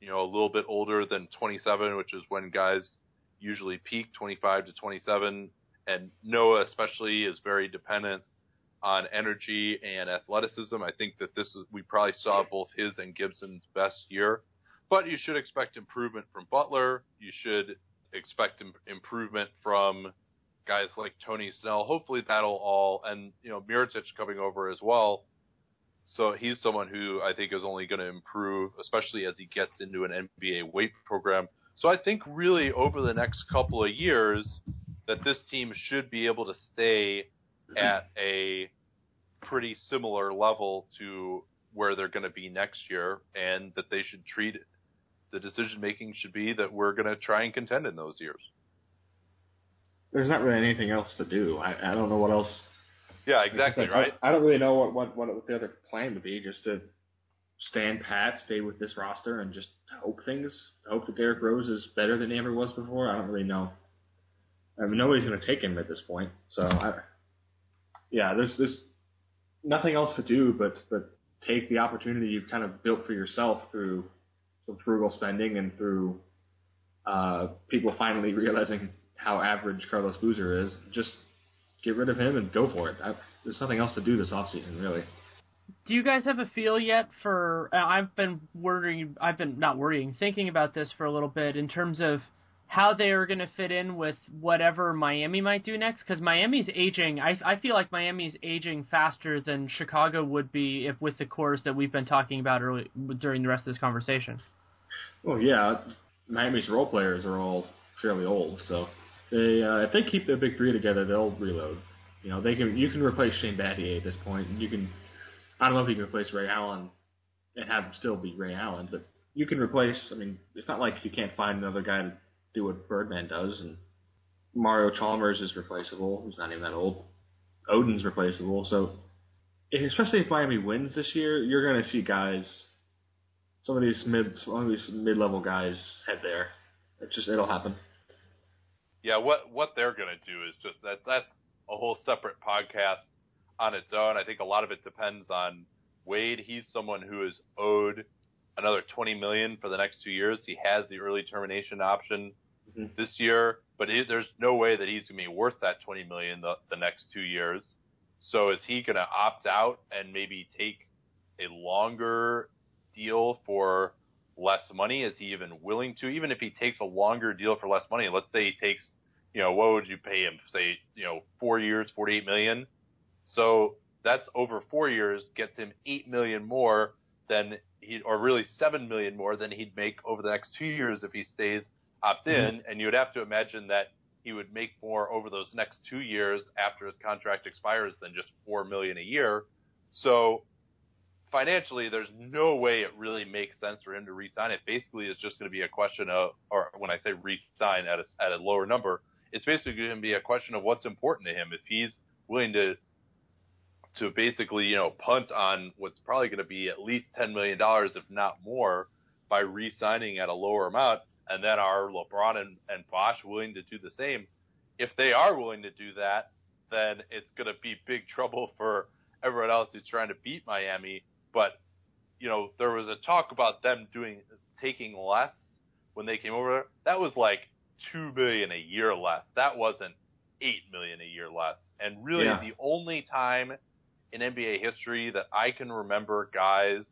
Speaker 3: you know, a little bit older than 27, which is when guys usually peak 25 to 27. And Noah especially is very dependent on energy and athleticism. I think that this is we probably saw both his and Gibson's best year, but you should expect improvement from Butler. You should expect Im- improvement from guys like Tony Snell. Hopefully that'll all and you know Mirotic coming over as well. So he's someone who I think is only going to improve, especially as he gets into an NBA weight program. So I think really over the next couple of years that this team should be able to stay at a pretty similar level to where they're going to be next year, and that they should treat it. the decision making should be that we're going to try and contend in those years.
Speaker 2: There's not really anything else to do. I, I don't know what else.
Speaker 3: Yeah, exactly
Speaker 2: I,
Speaker 3: right.
Speaker 2: I don't really know what, what what the other plan would be. Just to stand pat, stay with this roster, and just hope things. Hope that Derrick Rose is better than he ever was before. I don't really know. I mean, nobody's going to take him at this point. So, I, yeah, there's there's nothing else to do but but take the opportunity you've kind of built for yourself through some frugal spending and through uh, people finally realizing how average Carlos Boozer is. Just get rid of him and go for it. I, there's nothing else to do this offseason, really.
Speaker 1: Do you guys have a feel yet for? Uh, I've been worrying. I've been not worrying, thinking about this for a little bit in terms of how they are going to fit in with whatever Miami might do next. Because Miami's aging. I I feel like Miami's aging faster than Chicago would be if with the cores that we've been talking about early during the rest of this conversation.
Speaker 2: Well, yeah, Miami's role players are all fairly old, so they uh, if they keep their big three together, they'll reload. You know, they can you can replace Shane Battier at this point. You can I don't know if you can replace Ray Allen and have him still be Ray Allen, but you can replace. I mean, it's not like you can't find another guy to do what Birdman does, and Mario Chalmers is replaceable. He's not even that old. Oden's replaceable, so especially if Miami wins this year, you're going to see guys. Some of these mid, some of these mid-level guys head there. It's just it'll happen.
Speaker 3: Yeah, what what they're going to do is just that that's a whole separate podcast on its own. I think a lot of it depends on Wade. He's someone who is owed another 20 million for the next two years. He has the early termination option mm-hmm. this year, but he, there's no way that he's going to be worth that 20 million the, the next two years. So is he going to opt out and maybe take a longer deal for less money? Is he even willing to? Even if he takes a longer deal for less money, let's say he takes, you know, what would you pay him? Say, you know, four years, 48 million. So that's over four years gets him eight million more than he, or really seven million more than he'd make over the next two years if he stays opt in. Mm-hmm. And you would have to imagine that he would make more over those next two years after his contract expires than just four million a year. So financially, there's no way it really makes sense for him to resign. It basically is just going to be a question of, or when I say resign at a, at a lower number, it's basically going to be a question of what's important to him. If he's willing to to basically, you know, punt on what's probably going to be at least $10 million, if not more, by re signing at a lower amount. And then are LeBron and, and Bosh willing to do the same? If they are willing to do that, then it's going to be big trouble for everyone else who's trying to beat Miami. But, you know, there was a talk about them doing, taking less when they came over. That was like two million a year less. That wasn't eight million a year less. And really, yeah. the only time in NBA history that I can remember guys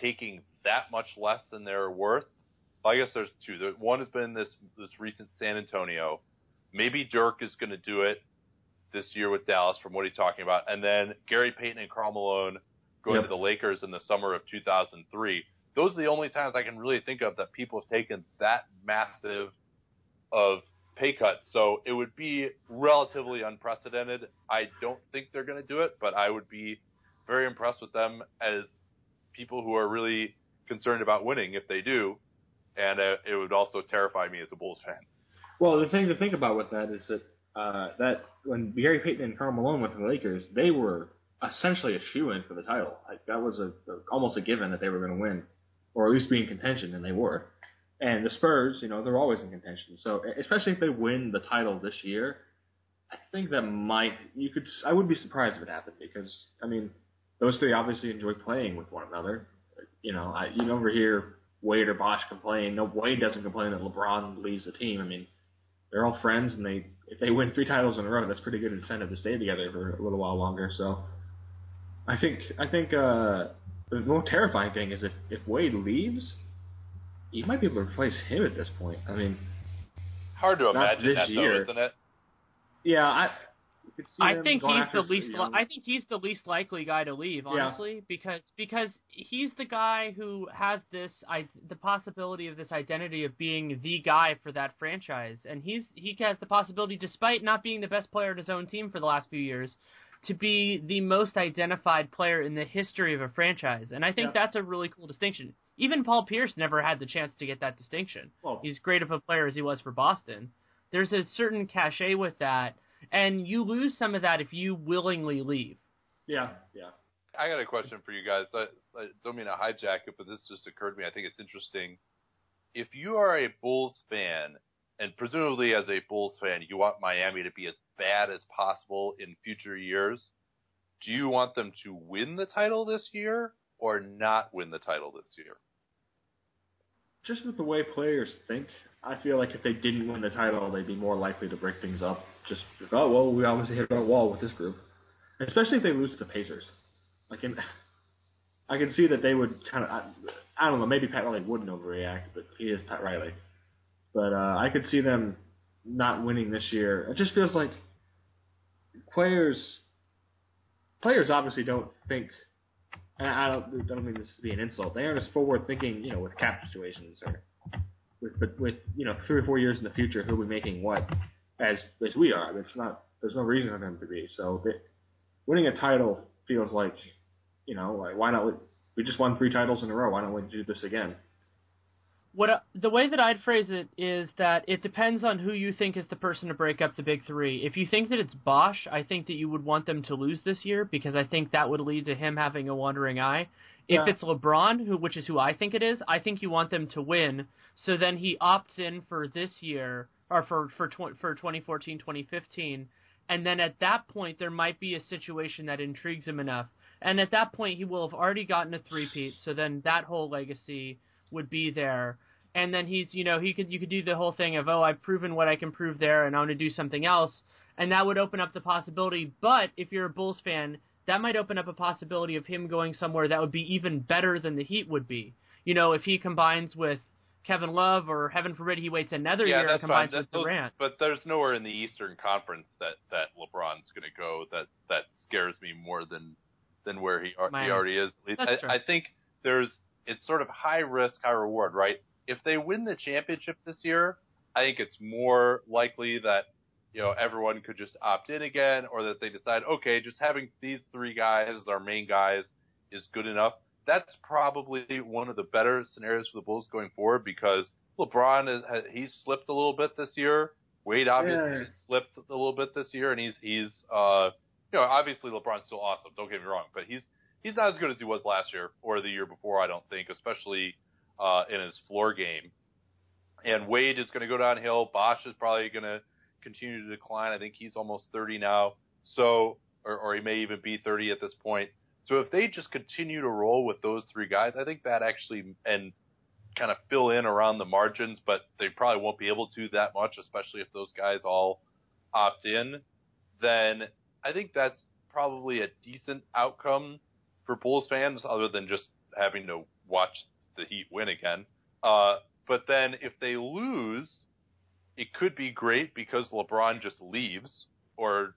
Speaker 3: taking that much less than they're worth. I guess there's two. One has been this this recent San Antonio. Maybe Dirk is going to do it this year with Dallas, from what he's talking about, and then Gary Payton and Karl Malone going yep. to the Lakers in the summer of 2003. Those are the only times I can really think of that people have taken that massive of pay cut. So it would be relatively unprecedented. I don't think they're going to do it, but I would be very impressed with them as people who are really concerned about winning if they do. And uh, it would also terrify me as a Bulls fan.
Speaker 2: Well, the thing to think about with that is that uh, that when Gary Payton and Karl Malone went to the Lakers, they were essentially a shoe in for the title. Like that was a, a almost a given that they were going to win, or at least be in contention, and they were. And the Spurs, you know, they're always in contention. So especially if they win the title this year, I think that might you could I would be surprised if it happened because I mean those three obviously enjoy playing with one another. You know, I, you never hear Wade or Bosh complain. No, Wade doesn't complain that LeBron leaves the team. I mean, they're all friends, and they if they win three titles in a row, that's pretty good incentive to stay together for a little while longer. So, I think I think uh, the more terrifying thing is if if Wade leaves, you might be able to replace him at this point. I mean,
Speaker 3: hard to imagine
Speaker 2: this
Speaker 3: that
Speaker 2: year.
Speaker 3: though, isn't it?
Speaker 2: yeah, I. you could see
Speaker 1: I think he's the least. Li- I think he's the least likely guy to leave,
Speaker 2: Yeah.
Speaker 1: honestly, because because he's the guy who has this I, the possibility of this identity of being the guy for that franchise, and he's he has the possibility, despite not being the best player in his own team for the last few years, to be the most identified player in the history of a franchise, and I think
Speaker 2: Yeah.
Speaker 1: that's a really cool distinction. Even Paul Pierce never had the chance to get that distinction.
Speaker 2: Well,
Speaker 1: He's great of a player as he was for Boston. There's a certain cachet with that, and you lose some of that if you willingly leave.
Speaker 2: yeah, yeah.
Speaker 3: I got a question for you guys. I, I don't mean to hijack it, but this just occurred to me. I think it's interesting. If you are a Bulls fan, and presumably as a Bulls fan, you want Miami to be as bad as possible in future years, do you want them to win the title this year or not win the title this year?
Speaker 2: just with the way players think, I feel like if they didn't win the title, they'd be more likely to break things up. Just oh well, we obviously hit our wall with this group, especially if they lose to the Pacers. Like, in, I can see that they would kind of. I, I don't know. Maybe Pat Riley wouldn't overreact, but he is Pat Riley. But uh, I could see them not winning this year. It just feels like players. Players obviously don't think and I don't, I don't mean this to be an insult. They aren't as forward thinking, you know, with cap situations or with, with, with you know, three or four years in the future, who'll be making what, as as we are. It's not. There's no reason for them to be. So they, winning a title feels like, you know, like why not? We just won three titles in a row. Why don't we do this again?
Speaker 1: What the way that I'd phrase it is that it depends on who you think is the person to break up the big three. If you think that it's Bosh, I think that you would want them to lose this year because I think that would lead to him having a wandering eye. If
Speaker 2: Yeah.
Speaker 1: it's LeBron, who which is who I think it is, I think you want them to win. So then he opts in for this year or for for tw- for 2014 2015, and then at that point there might be a situation that intrigues him enough. And at that point he will have already gotten a three-peat. So then that whole legacy would be there. And then he's, you know, he could you could do the whole thing of, oh, I've proven what I can prove there, and I want to do something else, and that would open up the possibility. But if you're a Bulls fan, that might open up a possibility of him going somewhere that would be even better than the Heat would be. You know, if he combines with Kevin Love, or heaven forbid he waits another
Speaker 3: yeah,
Speaker 1: year and
Speaker 3: that's fine.
Speaker 1: combines with
Speaker 3: That- those-
Speaker 1: Durant.
Speaker 3: but there's nowhere in the Eastern Conference that that LeBron's going to go that that scares me more than than where he, he already is.
Speaker 1: That's
Speaker 3: I. I think there's it's sort of high risk, high reward, right? If they win the championship this year, I think it's more likely that you know everyone could just opt in again, or that they decide, okay, just having these three guys as our main guys is good enough. That's probably one of the better scenarios for the Bulls going forward because LeBron is, he's slipped a little bit this year. Wade obviously
Speaker 2: Yeah.
Speaker 3: slipped a little bit this year, and he's he's uh you know obviously LeBron's still awesome. Don't get me wrong, but he's he's not as good as he was last year or the year before. I don't think, especially uh, in his floor game. And Wade is going to go downhill. Bosh is probably going to continue to decline. I think he's almost 30 now, so or, or he may even be 30 at this point. So if they just continue to roll with those three guys, I think that actually and kind of fill in around the margins, but they probably won't be able to that much, especially if those guys all opt in. Then I think that's probably a decent outcome for Bulls fans, other than just having to watch the Heat win again. Uh, but then if they lose, it could be great because LeBron just leaves, or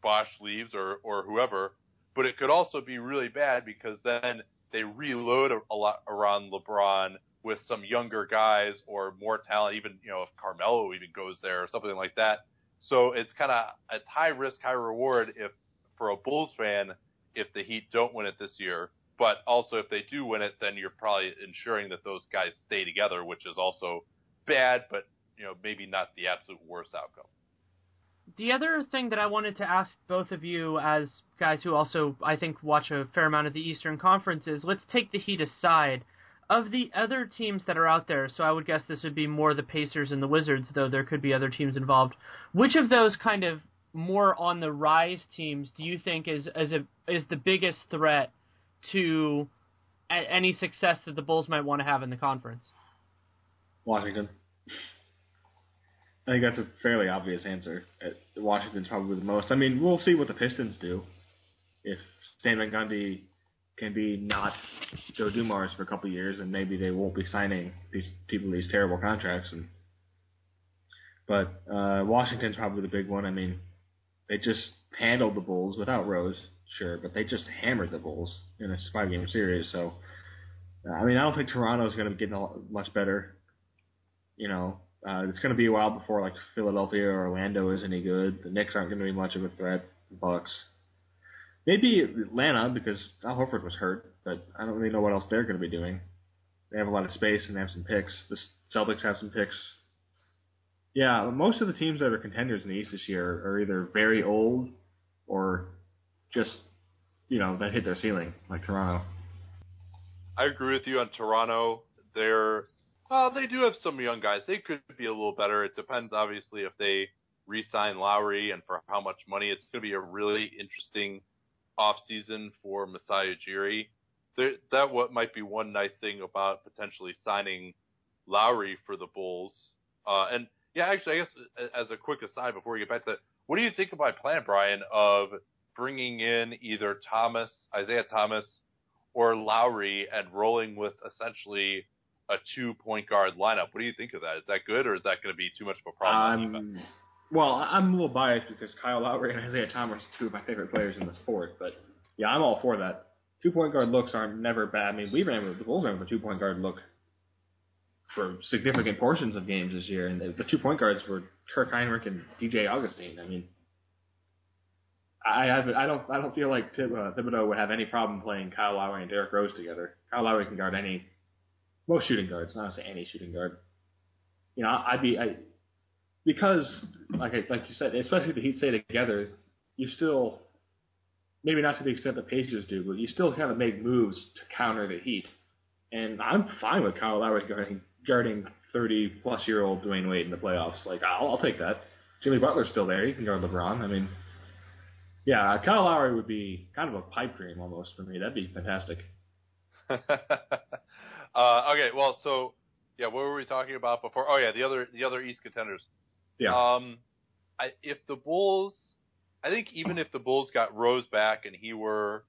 Speaker 3: Bosh leaves, or or whoever. But it could also be really bad because then they reload a, a lot around LeBron with some younger guys or more talent. Even you know if Carmelo even goes there or something like that. So it's kind of a high risk, high reward if for a Bulls fan if the Heat don't win it this year. But also if they do win it, then you're probably ensuring that those guys stay together, which is also bad, but you know maybe not the absolute worst outcome.
Speaker 1: The other thing that I wanted to ask both of you, as guys who also I think watch a fair amount of the Eastern Conference, is let's take the Heat aside. Of the other teams that are out there, so I would guess this would be more the Pacers and the Wizards, though there could be other teams involved. Which of those kind of more on the rise teams do you think is is a is the biggest threat to a, any success that the Bulls might want to have in the conference?
Speaker 2: Washington. I think that's a fairly obvious answer. Uh, Washington's probably the most. I mean, we'll see what the Pistons do. If Stan Van Gundy can be not Joe Dumars for a couple years, and maybe they won't be signing these people these terrible contracts. And but uh, Washington's probably the big one. I mean, they just handled the Bulls without Rose, sure, but they just hammered the Bulls in a five-game series. So, uh, I mean, I don't think Toronto's going to get much better. You know, uh, it's going to be a while before like Philadelphia or Orlando is any good. The Knicks aren't going to be much of a threat. The Bucks, maybe Atlanta because Al Horford was hurt, but I don't really know what else they're going to be doing. They have a lot of space and they have some picks. The Celtics have some picks. Yeah, most of the teams that are contenders in the East this year are either very old or just you know that hit their ceiling, like Toronto.
Speaker 3: I agree with you on Toronto. They're well, they do have some young guys. They could be a little better. It depends, obviously, if they re-sign Lowry and for how much money. It's going to be a really interesting offseason for Masai Ujiri. That what might be one nice thing about potentially signing Lowry for the Bulls. Uh, and yeah, actually, I guess as a quick aside before we get back to that, what do you think of my plan, Brian, of bringing in either Thomas, Isaiah Thomas, or Lowry and rolling with essentially a two point guard lineup. What do you think of that? Is that good or is that going to be too much of a problem?
Speaker 2: Um, well, I'm a little biased because Kyle Lowry and Isaiah Thomas are two of my favorite players in the sport, but yeah, I'm all for that. Two point guard looks are never bad. I mean, we ran with the Bulls ran with a two point guard look for significant portions of games this year, and the, the two point guards were Kirk Hinrich and DJ Augustin. I mean, I have, I don't I don't feel like Thib, uh, Thibodeau would have any problem playing Kyle Lowry and Derrick Rose together. Kyle Lowry can guard any most shooting guards, not say any shooting guard. You know, I'd be I because like I, like you said, especially if the Heat stay together, you still maybe not to the extent the Pacers do, but you still kind of make moves to counter the Heat. And I'm fine with Kyle Lowry guarding guarding 30 plus year old Dwyane Wade in the playoffs. Like I'll, I'll take that. Jimmy Butler's still there. He can guard LeBron. I mean, yeah, Kyle Lowry would be kind of a pipe dream almost for me. That'd be fantastic.
Speaker 3: Uh, okay, well, so yeah, what were we talking about before? Oh yeah, the other the other East contenders.
Speaker 2: Yeah.
Speaker 3: Um, I, if the Bulls, I think even if the Bulls got Rose back and he were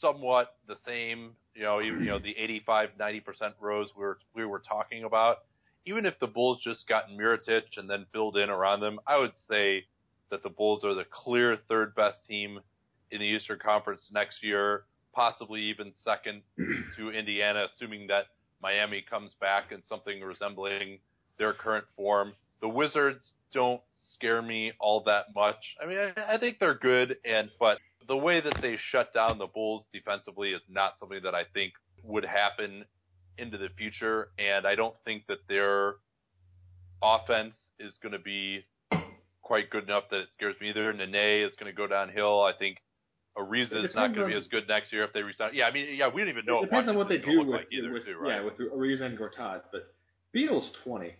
Speaker 3: somewhat the same, you know, even, you know, the 85, 90 percent Rose we were we were talking about, even if the Bulls just got Mirotic and then filled in around them, I would say that the Bulls are the clear third best team in the Eastern Conference next year possibly even second to Indiana, assuming that Miami comes back in something resembling their current form. The Wizards don't scare me all that much. I mean, I, I think they're good, and but the way that they shut down the Bulls defensively is not something that I think would happen into the future, and I don't think that their offense is going to be quite good enough that it scares me either. Nene is going to go downhill. I think Ariza is not going to be as good next year if they resign. Yeah, I mean, yeah, we don't even know.
Speaker 2: It depends on what they do with,
Speaker 3: like either,
Speaker 2: with
Speaker 3: too, right?
Speaker 2: yeah, with Ariza and Gortat. But Beal's twenty,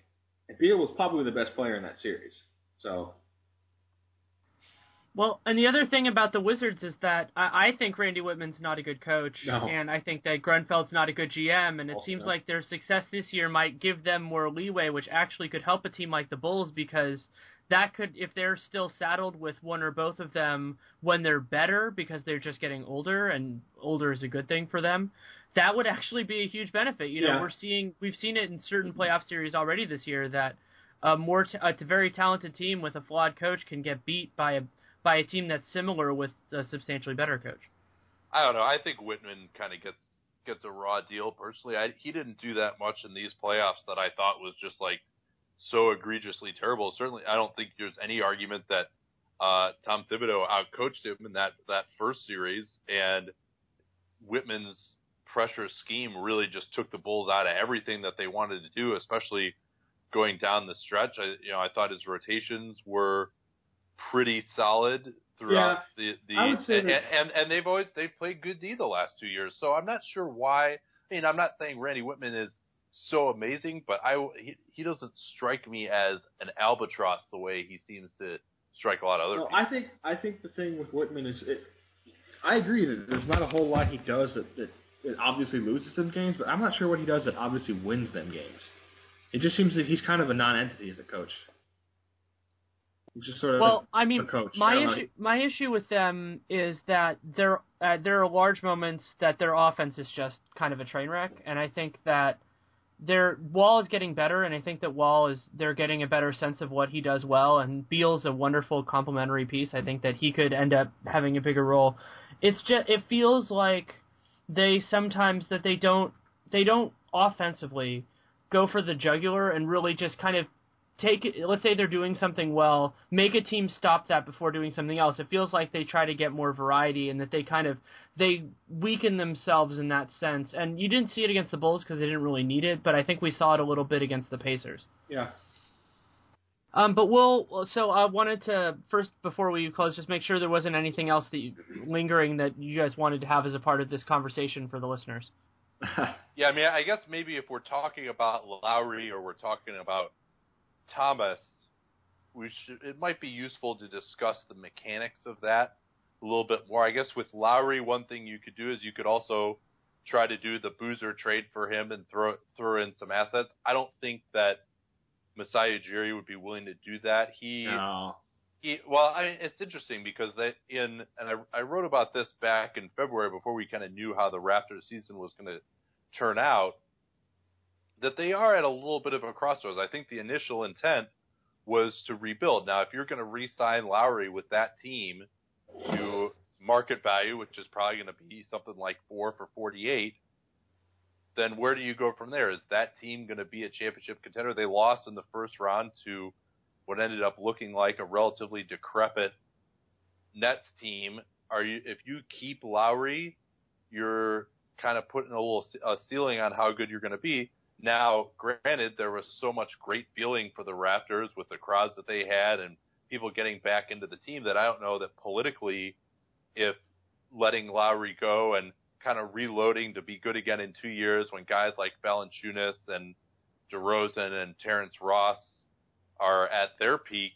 Speaker 2: and Beal was probably the best player in that series. So.
Speaker 1: Well, and the other thing about the Wizards is that I, I think Randy Wittman's not a good coach,
Speaker 2: no.
Speaker 1: and I think that Grunfeld's not a good GM, and it
Speaker 2: Also
Speaker 1: seems
Speaker 2: not.
Speaker 1: like their success this year might give them more leeway, which actually could help a team like the Bulls because that could, if they're still saddled with one or both of them when they're better because they're just getting older, and older is a good thing for them. That would actually be a huge benefit. You know,
Speaker 2: Yeah.
Speaker 1: we're seeing we've seen it in certain mm-hmm. playoff series already this year that a more t- a very talented team with a flawed coach can get beat by a by a team that's similar with a substantially better coach.
Speaker 3: I don't know. I think Wittman kind of gets gets a raw deal personally. I, he didn't do that much in these playoffs that I thought was just like so egregiously terrible. Certainly, I don't think there's any argument that uh, Tom Thibodeau outcoached him in that that first series, and Wittman's pressure scheme really just took the Bulls out of everything that they wanted to do, especially going down the stretch. I, you know, I thought his rotations were pretty solid throughout the the
Speaker 2: I would say
Speaker 3: and,
Speaker 2: that-
Speaker 3: and and they've always they've played good D the last two years. So I'm not sure why. I mean, I'm not saying Randy Wittman is so amazing, but I he, he doesn't strike me as an albatross the way he seems to strike a lot of other
Speaker 2: Well,
Speaker 3: people.
Speaker 2: I think I think the thing with Wittman is it. I agree that there's not a whole lot he does that, that, that obviously loses them games, but I'm not sure what he does that obviously wins them games. It just seems that he's kind of a non-entity as a coach. Sort of
Speaker 1: well,
Speaker 2: a,
Speaker 1: I mean,
Speaker 2: coach.
Speaker 1: My
Speaker 2: don't know.
Speaker 1: issue my issue with them is that there uh, there are large moments that their offense is just kind of a train wreck, and I think that their Wall is getting better, and I think that Wall is they're getting a better sense of what he does well, and Beal's a wonderful complementary piece. I think that he could end up having a bigger role. It's just it feels like they sometimes that they don't they don't offensively go for the jugular and really just kind of take it let's say they're doing something well make a team stop that before doing something else it feels like they try to get more variety and that they kind of they weaken themselves in that sense and you didn't see it against the bulls because they didn't really need it but i think we saw it a little bit against the pacers
Speaker 2: Yeah.
Speaker 1: um, but we'll. So I wanted to first, before we close, just make sure there wasn't anything else that you, lingering that you guys wanted to have as a part of this conversation for the listeners.
Speaker 3: Yeah, I mean, I guess maybe if we're talking about Lowry or we're talking about Thomas, we should. It might be useful to discuss the mechanics of that a little bit more. I guess with Lowry, one thing you could do is you could also try to do the Boozer trade for him and throw throw in some assets. I don't think that Masai Ujiri would be willing to do that. He
Speaker 2: no.
Speaker 3: he, well, I, it's interesting because they in and I, I wrote about this back in February before we kind of knew how the Raptors season was going to turn out. That they are at a little bit of a crossroads. I think the initial intent was to rebuild. Now, if you're going to re-sign Lowry with that team to market value, which is probably going to be something like four for 48, then where do you go from there? Is that team going to be a championship contender? They lost in the first round to what ended up looking like a relatively decrepit Nets team. Are you if you keep Lowry, you're kind of putting a little a ceiling on how good you're going to be. Now, granted, there was so much great feeling for the Raptors with the crowds that they had and people getting back into the team that I don't know that politically, if letting Lowry go and kind of reloading to be good again in two years when guys like Valanciunas and DeRozan and Terrence Ross are at their peak,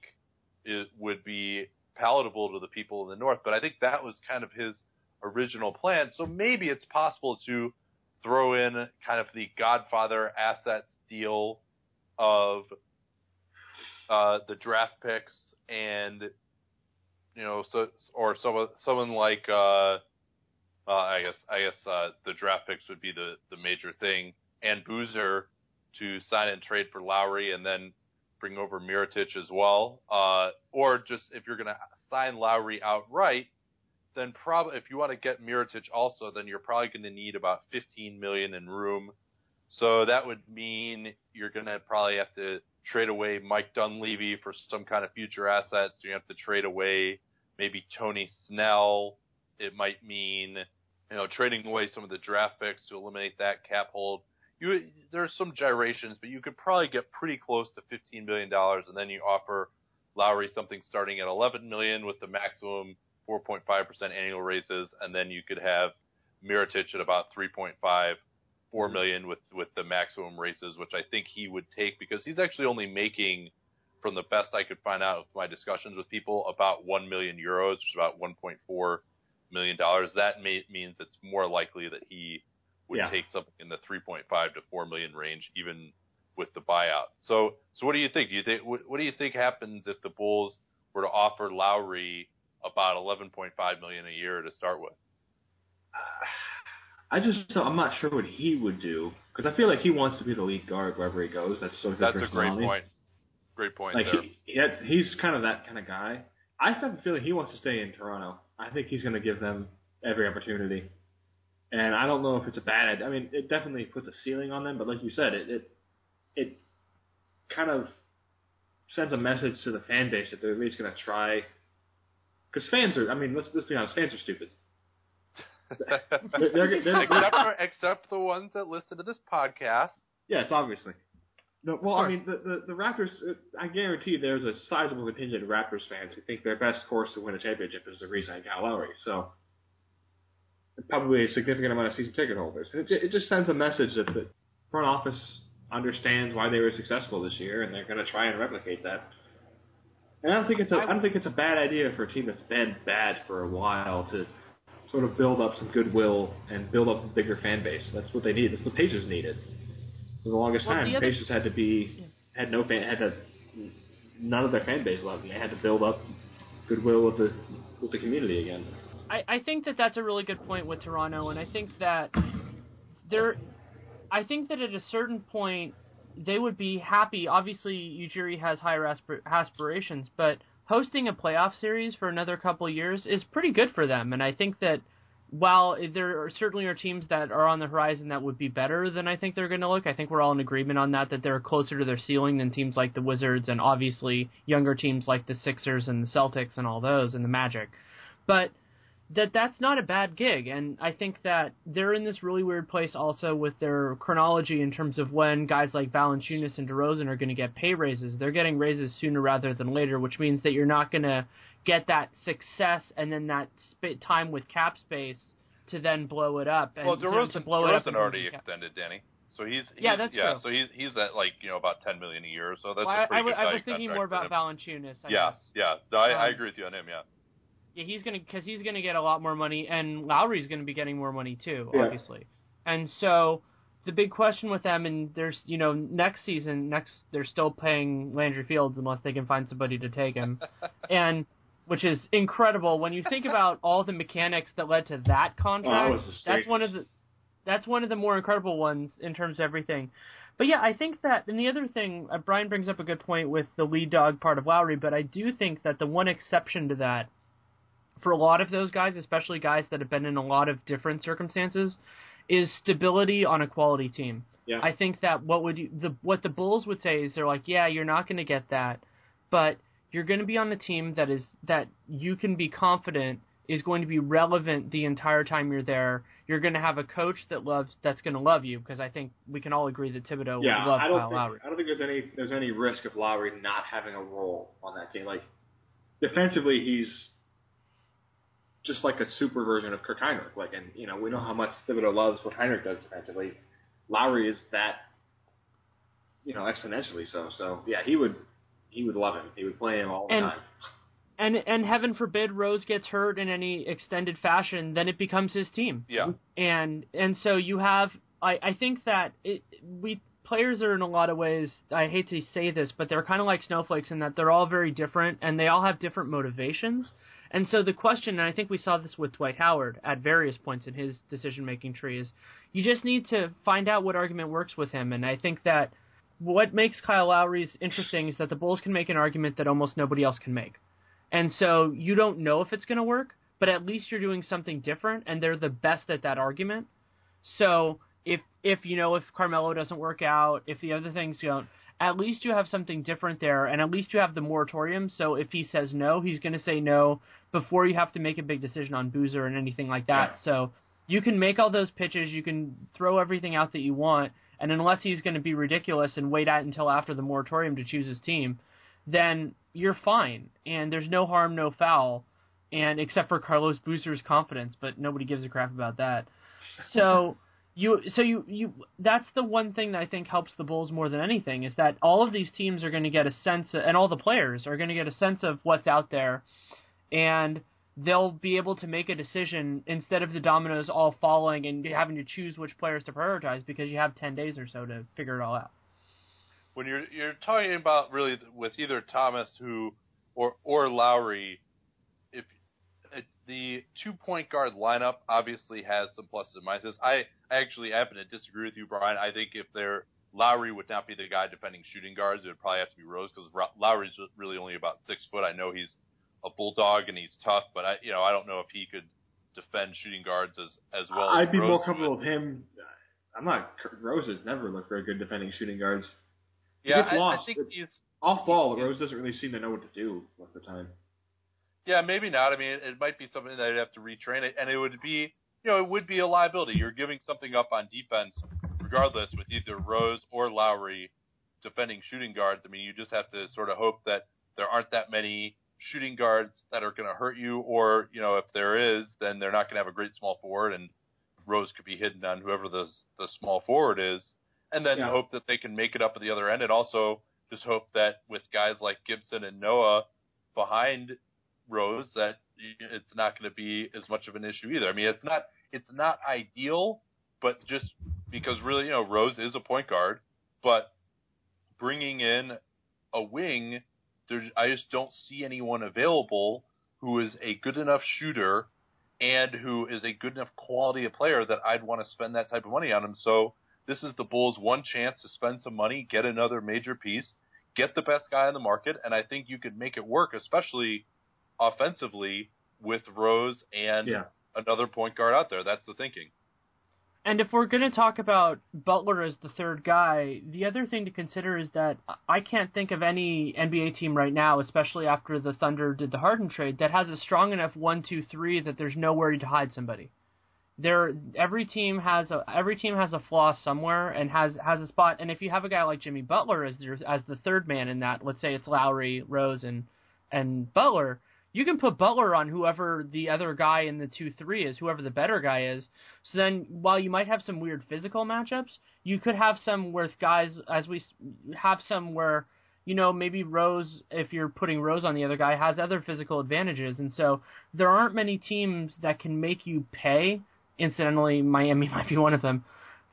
Speaker 3: it would be palatable to the people in the North. But I think that was kind of his original plan. So maybe it's possible to throw in kind of the Godfather assets deal of uh, the draft picks and you know so or someone someone like uh, uh, I guess I guess uh, the draft picks would be the the major thing and Boozer to sign and trade for Lowry and then bring over Mirotic as well. Uh, or just if you're going to sign Lowry outright then probably if you want to get Mirotic also, then you're probably going to need about 15 million in room. So that would mean you're going to probably have to trade away Mike Dunleavy for some kind of future assets. You have to trade away maybe Tony Snell. It might mean you know trading away some of the draft picks to eliminate that cap hold. You there's some gyrations, but you could probably get pretty close to 15 million dollars, and then you offer Lowry something starting at 11 million with the maximum 4.5% annual raises, and then you could have Mirotic at about 3.5, 4 mm-hmm. million with with the maximum raises, which I think he would take because he's actually only making, from the best I could find out with my discussions with people, about 1 million euros, which is about 1.4 million dollars. That may, means it's more likely that he would
Speaker 2: Yeah.
Speaker 3: take something in the 3.5 to 4 million range, even with the buyout. So, so what do you think? Do you think what, what do you think happens if the Bulls were to offer Lowry about 11.5 million a year to start with?
Speaker 2: I just I'm not sure what he would do because I feel like he wants to be the lead guard wherever he goes. That's sort of his
Speaker 3: That's a great point. Great point
Speaker 2: Like
Speaker 3: there.
Speaker 2: he, he he's kind of that kind of guy. I have a feeling he wants to stay in Toronto. I think he's going to give them every opportunity. And I don't know if it's a bad. I mean, it definitely puts a ceiling on them, but like you said, it it, it kind of sends a message to the fan base that they're at least going to try. Because fans are, I mean, let's let's be honest, fans are stupid. they're- they're- they're-
Speaker 3: except for except the ones that listen to this podcast.
Speaker 2: Yes, obviously. No, well, I mean, the, the, the Raptors, uh, I guarantee there's a sizable contingent of Raptors fans who think their best course to win a championship is to re-sign Kyle Lowry. So, probably a significant amount of season ticket holders. And it, it just sends a message that the front office understands why they were successful this year, and they're going to try and replicate that. And I don't think it's a I don't think it's a bad idea for a team that's been bad for a while to sort of build up some goodwill and build up a bigger fan base. That's what they need. That's what Pacers needed. For the longest
Speaker 1: Well,
Speaker 2: time,
Speaker 1: the other-
Speaker 2: Pacers had to be had no fan had to none of their fan base loved them. They had to build up goodwill with the with the community again.
Speaker 1: I, I think that that's a really good point with Toronto, and I think that there, I think that at a certain point they would be happy. Obviously, Ujiri has higher aspir- aspirations, but hosting a playoff series for another couple of years is pretty good for them, and I think that while there are, certainly are teams that are on the horizon that would be better than I think they're going to look, I think we're all in agreement on that, that they're closer to their ceiling than teams like the Wizards and obviously younger teams like the Sixers and the Celtics and all those and the Magic. But that that's not a bad gig, and I think that they're in this really weird place also with their chronology in terms of when guys like Valanciunas and DeRozan are going to get pay raises. They're getting raises sooner rather than later, which means that you're not going to get that success and then that sp- time with cap space to then blow it up. And
Speaker 3: Well,
Speaker 1: to- to
Speaker 3: DeRozan,
Speaker 1: blow it up
Speaker 3: DeRozan already extended, Danny. So he's, he's
Speaker 1: Yeah, that's
Speaker 3: yeah.
Speaker 1: true.
Speaker 3: So he's he's at like you know about ten million a year. So that's
Speaker 1: Well,
Speaker 3: a
Speaker 1: I,
Speaker 3: pretty
Speaker 1: I,
Speaker 3: good
Speaker 1: was- I was thinking more about. Valanciunas. I
Speaker 3: Yeah,
Speaker 1: guess.
Speaker 3: yeah. I, I
Speaker 1: Um,
Speaker 3: agree with you on him. Yeah.
Speaker 1: Yeah, he's gonna because he's gonna get a lot more money, and Lowry's gonna be getting more money too,
Speaker 2: Yeah.
Speaker 1: obviously. And so the big question with them, and there's you know next season, next they're still paying Landry Fields unless they can find somebody to take him, and which is incredible when you think about all the mechanics that led to that contract.
Speaker 2: Oh, a
Speaker 1: that's one of the that's one of the more incredible ones in terms of everything. But yeah, I think that, and the other thing, uh, Brian brings up a good point with the lead dog part of Lowry, but I do think that the one exception to that, for a lot of those guys, especially guys that have been in a lot of different circumstances, is stability on a quality team.
Speaker 2: Yeah.
Speaker 1: I think that what would you, the what the Bulls would say is they're like, yeah, you're not going to get that, but you're going to be on the team that is that you can be confident is going to be relevant the entire time you're there. You're going to have a coach that loves that's going to love you because I think we can all agree that Thibodeau
Speaker 2: Yeah,
Speaker 1: would love
Speaker 2: I don't
Speaker 1: Kyle
Speaker 2: think
Speaker 1: Lowry.
Speaker 2: I don't think there's any there's any risk of Lowry not having a role on that team. Like defensively, he's just like a super version of Kirk Hinrich. Like, and you know we know how much Thibodeau loves what Hinrich does defensively. Lowry is that, you know, exponentially so. So yeah, he would he would love him. He would play him all the
Speaker 1: And-
Speaker 2: time.
Speaker 1: And and heaven forbid Rose gets hurt in any extended fashion, then it becomes his team.
Speaker 3: Yeah.
Speaker 1: and and so you have I I think that it we players are in a lot of ways I hate to say this but they're kind of like snowflakes in that they're all very different and they all have different motivations. And so the question and I think we saw this with Dwight Howard at various points in his decision making tree is you just need to find out what argument works with him and I think that what makes Kyle Lowry's interesting is that the Bulls can make an argument that almost nobody else can make. And so you don't know if it's going to work, but at least you're doing something different and they're the best at that argument. So if if you know if Carmelo doesn't work out, if the other things don't, at least you have something different there and at least you have the moratorium so if he says no, he's going to say no before you have to make a big decision on Boozer and anything like that. So you can make all those pitches, you can throw everything out that you want, and unless he's going to be ridiculous and wait out until after the moratorium to choose his team, then you're fine and there's no harm, no foul, and except for Carlos Boozer's confidence, but nobody gives a crap about that. So you so you you that's the one thing that I think helps the Bulls more than anything is that all of these teams are going to get a sense of, and all the players are going to get a sense of what's out there and they'll be able to make a decision instead of the dominoes all falling and having to choose which players to prioritize because you have 10 days or so to figure it all out.
Speaker 3: when you're you're talking about really with either Thomas who or or Lowry, if the two point guard lineup obviously has some pluses and minuses. I actually happen to disagree with you, Brian. I think if they're Lowry would not be the guy defending shooting guards. It would probably have to be Rose because Lowry's really only about six foot. I know he's a bulldog and he's tough, but I you know I don't know if he could defend shooting guards as as well.
Speaker 2: I'd be
Speaker 3: Rose
Speaker 2: more
Speaker 3: would.
Speaker 2: comfortable with him. I'm not. Rose has never looked very good defending shooting guards.
Speaker 3: Yeah,
Speaker 2: gets
Speaker 3: I, I think
Speaker 2: It-
Speaker 3: he's
Speaker 2: Off ball, Rose doesn't really seem to know what to do most of the time.
Speaker 3: Yeah, maybe not. I mean, it, it might be something that I'd have to retrain it, and it would be, you know, it would be a liability. You're giving something up on defense, regardless, with either Rose or Lowry defending shooting guards. I mean, you just have to sort of hope that there aren't that many shooting guards that are going to hurt you, or you know, if there is, then they're not going to have a great small forward, and Rose could be hidden on whoever the the small forward is, and then
Speaker 2: Yeah.
Speaker 3: hope that they can make it up at the other end, and also just hope that with guys like Gibson and Noah behind Rose that it's not going to be as much of an issue either. I mean, it's not it's not ideal, but just because really, you know, Rose is a point guard, but bringing in a wing, there, I just don't see anyone available who is a good enough shooter and who is a good enough quality of player that I'd want to spend that type of money on him. So this is the Bulls' one chance to spend some money, get another major piece, get the best guy on the market, and I think you could make it work, especially offensively with Rose and
Speaker 2: Yeah.
Speaker 3: another point guard out there. That's the thinking.
Speaker 1: And if we're going to talk about Butler as the third guy, the other thing to consider is that I can't think of any NBA team right now, especially after the Thunder did the Harden trade, that has a strong enough one, two, three that there's nowhere to hide somebody. There, every team has a every team has a flaw somewhere and has has a spot. And if you have a guy like Jimmy Butler as your as the third man in that, let's say it's Lowry, Rose, and and Butler, you can put Butler on whoever the other guy in the two three is, whoever the better guy is. So then, while you might have some weird physical matchups, you could have some with guys as we have some where you know maybe Rose, if you're putting Rose on the other guy, has other physical advantages, and so there aren't many teams that can make you pay. Incidentally, Miami might be one of them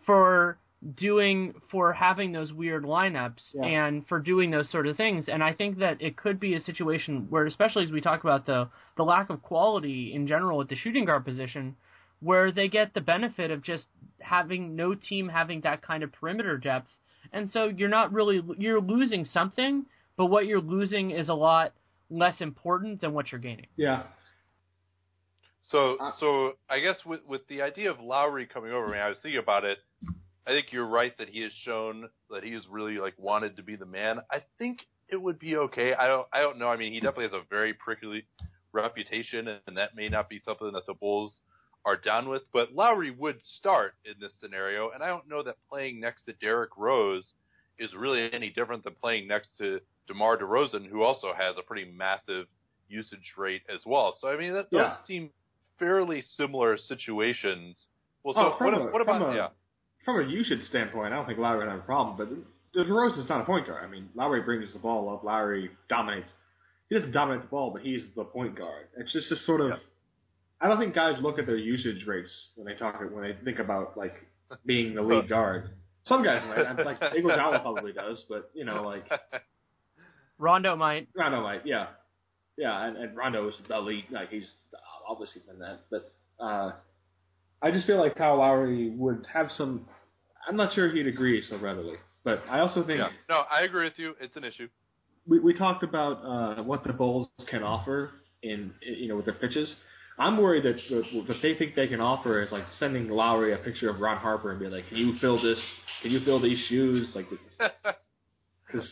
Speaker 1: for doing for having those weird lineups
Speaker 2: Yeah.
Speaker 1: and for doing those sort of things and I think that it could be a situation where especially as we talk about the the lack of quality in general at the shooting guard position where they get the benefit of just having no team having that kind of perimeter depth and so you're not really you're losing something but what you're losing is a lot less important than what you're gaining
Speaker 2: Yeah.
Speaker 3: So,
Speaker 2: Uh,
Speaker 3: so I guess with with the idea of Lowry coming over, I mean, I was thinking about it. I think you're right that he has shown that he has really like wanted to be the man. I think it would be okay. I don't, I don't know. I mean, he definitely has a very prickly reputation, and that may not be something that the Bulls are down with. But Lowry would start in this scenario, and I don't know that playing next to Derrick Rose is really any different than playing next to DeMar DeRozan, who also has a pretty massive usage rate as well. So I mean, that, those
Speaker 2: Yeah.
Speaker 3: seem fairly similar situations. Well, so
Speaker 2: Oh,
Speaker 3: what,
Speaker 2: a-
Speaker 3: what about
Speaker 2: a-
Speaker 3: yeah?
Speaker 2: From a usage standpoint, I don't think Lowry would have a problem, but DeRozan's not a point guard. I mean, Lowry brings the ball up. Lowry dominates. He doesn't dominate the ball, but he's the point guard. It's just this sort of.
Speaker 3: Yeah.
Speaker 2: I don't think guys look at their usage rates when they talk when they think about like being the lead guard. Some guys might. I'm like Iguodala probably does, but you know, like
Speaker 1: Rondo might
Speaker 2: Rondo might, yeah, yeah, and, and Rondo is the lead. Like he's obviously been that, but uh, I just feel like Kyle Lowry would have some. I'm not sure he'd agree so readily, but I also think
Speaker 3: yeah. No, I agree with you. It's an issue.
Speaker 2: we, we talked about uh, what the Bulls can offer in you know with their pitches. I'm worried that the, what they think they can offer is like sending Lowry a picture of Ron Harper and be like, "Can you fill this? Can you fill these shoes?" Like, because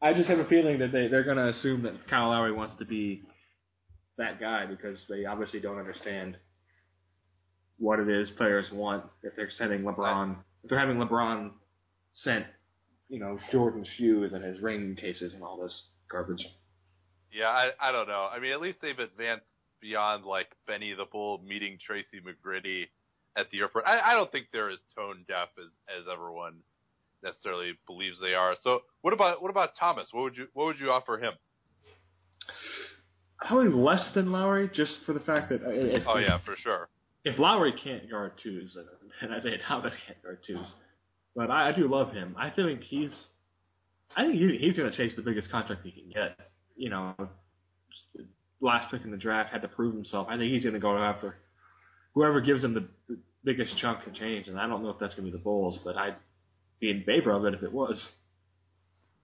Speaker 2: I just have a feeling that they they're going to assume that Kyle Lowry wants to be that guy because they obviously don't understand what it is players want if they're sending LeBron if they're having LeBron sent you know Jordan shoes and his ring cases and all this garbage.
Speaker 3: Yeah, I I don't know. I mean, at least they've advanced beyond like Benny the Bull meeting Tracy McGrady at the airport. I, I don't think they're as tone deaf as as everyone necessarily believes they are. So what about what about Thomas? What would you what would you offer him?
Speaker 2: Probably less than Lowry, just for the fact that uh, if,
Speaker 3: Oh yeah, for sure.
Speaker 2: If Lowry can't guard twos, and, Isaiah Thomas can't guard twos, but I, I do love him. I think he's, I think he, he's going to chase the biggest contract he can get. You know, last pick in the draft had to prove himself. I think he's going to go after whoever gives him the, the biggest chunk of change, and I don't know if that's going to be the Bulls, but I'd be in favor of it if it was.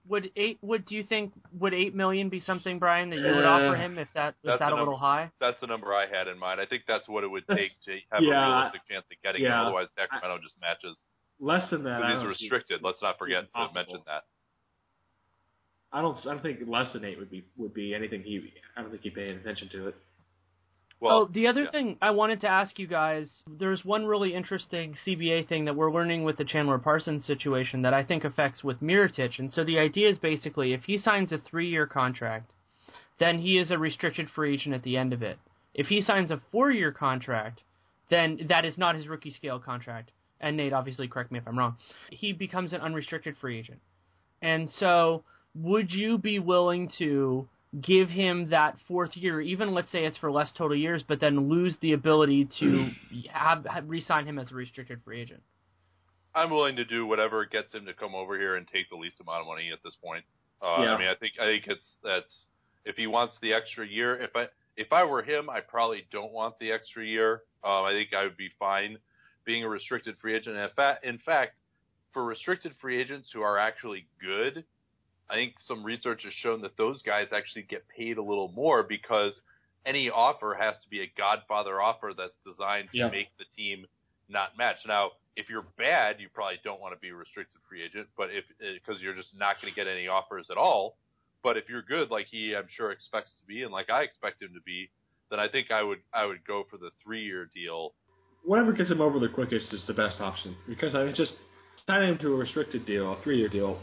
Speaker 1: Would eight would do you think would eight million be something Brian that you would
Speaker 2: Uh,
Speaker 1: offer him if that was
Speaker 3: that's
Speaker 1: that
Speaker 3: the
Speaker 1: a little high
Speaker 3: That's the number I had in mind. I think that's what it would take to have
Speaker 2: Yeah,
Speaker 3: a realistic chance of getting him. Otherwise, Sacramento just matches.
Speaker 2: Less than that,
Speaker 3: Because he's
Speaker 2: don't
Speaker 3: restricted. Let's not forget to mention that.
Speaker 2: I don't. I don't think less than eight would be would be anything he. I don't think he'd pay any attention to it.
Speaker 3: Well,
Speaker 1: oh, the other
Speaker 3: yeah.
Speaker 1: thing I wanted to ask you guys, there's one really interesting CBA thing that we're learning with the Chandler Parsons situation that I think affects with Mirotic. And so the idea is basically if he signs a three-year contract, then he is a restricted free agent at the end of it. If he signs a four-year contract, then that is not his rookie scale contract. And Nate, obviously, correct me if I'm wrong. He becomes an unrestricted free agent. And so, would you be willing to give him that fourth year, even let's say it's for less total years, but then lose the ability to have, have re-sign him as a restricted free agent?
Speaker 3: I'm willing to do whatever gets him to come over here and take the least amount of money at this point. Uh,
Speaker 2: Yeah.
Speaker 3: I mean, I think I think it's that's if he wants the extra year. If I if I were him, I probably don't want the extra year. Um, I think I would be fine being a restricted free agent. And in fact, in fact, for restricted free agents who are actually good, I think some research has shown that those guys actually get paid a little more because any offer has to be a Godfather offer that's designed to
Speaker 2: Yeah.
Speaker 3: make the team not match. Now, if you're bad, you probably don't want to be a restricted free agent, but if eh, because you're just not going to get any offers at all. But if you're good, like he, I'm sure expects to be, and like I expect him to be, then I think I would I would go for the three year deal.
Speaker 2: Whatever gets him over the quickest is the best option because I just signing him to a restricted deal, a three-year deal.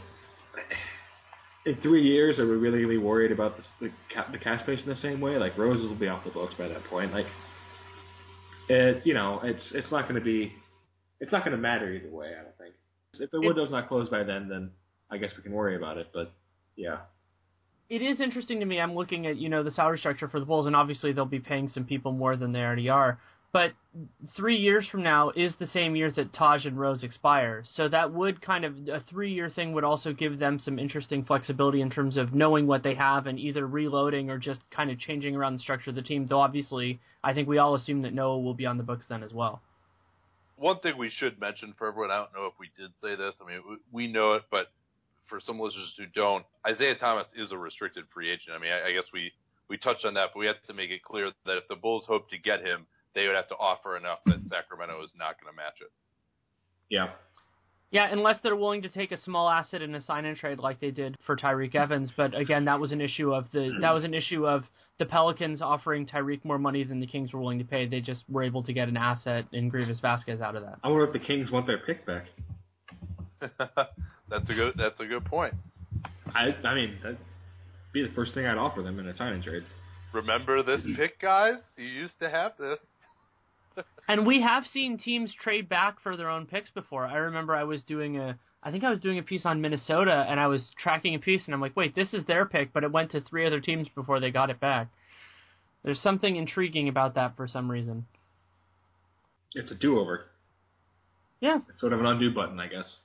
Speaker 2: In three years, are we really to be worried about the the, ca- the cash space in the same way? Like Roses will be off the books by that point. Like, it, you know, it's it's not going to be, it's not going to matter either way. I don't think. If the
Speaker 1: It-
Speaker 2: window's not closed by then, then I guess we can worry about it. But yeah,
Speaker 1: it is interesting to me. I'm looking at you know the salary structure for the Bulls, and obviously they'll be paying some people more than they already are. But three years from now is the same year that Taj and Rose expire, so that would kind of a three-year thing would also give them some interesting flexibility in terms of knowing what they have and either reloading or just kind of changing around the structure of the team. Though obviously, I think we all assume that Noah will be on the books then as well.
Speaker 3: One thing we should mention for everyone, I don't know if we did say this. I mean, we- we know it, but for some listeners who don't, Isaiah Thomas is a restricted free agent. I mean, I, I guess we we touched on that, but we have to make it clear that if the Bulls hope to get him, they would have to offer enough that Sacramento is not going to match it.
Speaker 2: yeah.
Speaker 1: Yeah, unless they're willing to take a small asset in a sign and trade like they did for Tyreke Evans, but again, that was an issue of the that was an issue of the Pelicans offering Tyreke more money than the Kings were willing to pay. They just were able to get an asset in Greivis Vasquez out of that.
Speaker 2: I wonder if the Kings want their pick back.
Speaker 3: that's a good that's a good point.
Speaker 2: I I mean that'd be the first thing I'd offer them in a sign and trade.
Speaker 3: Remember this pick, guys? You used to have this.
Speaker 1: And we have seen teams trade back for their own picks before. I remember I was doing a I think I was doing a piece on Minnesota and I was tracking a piece and I'm like, "Wait, this is their pick, but it went to three other teams before they got it back." There's something intriguing about that for some reason.
Speaker 2: It's a do-over.
Speaker 1: Yeah.
Speaker 2: It's sort of an undo button, I guess.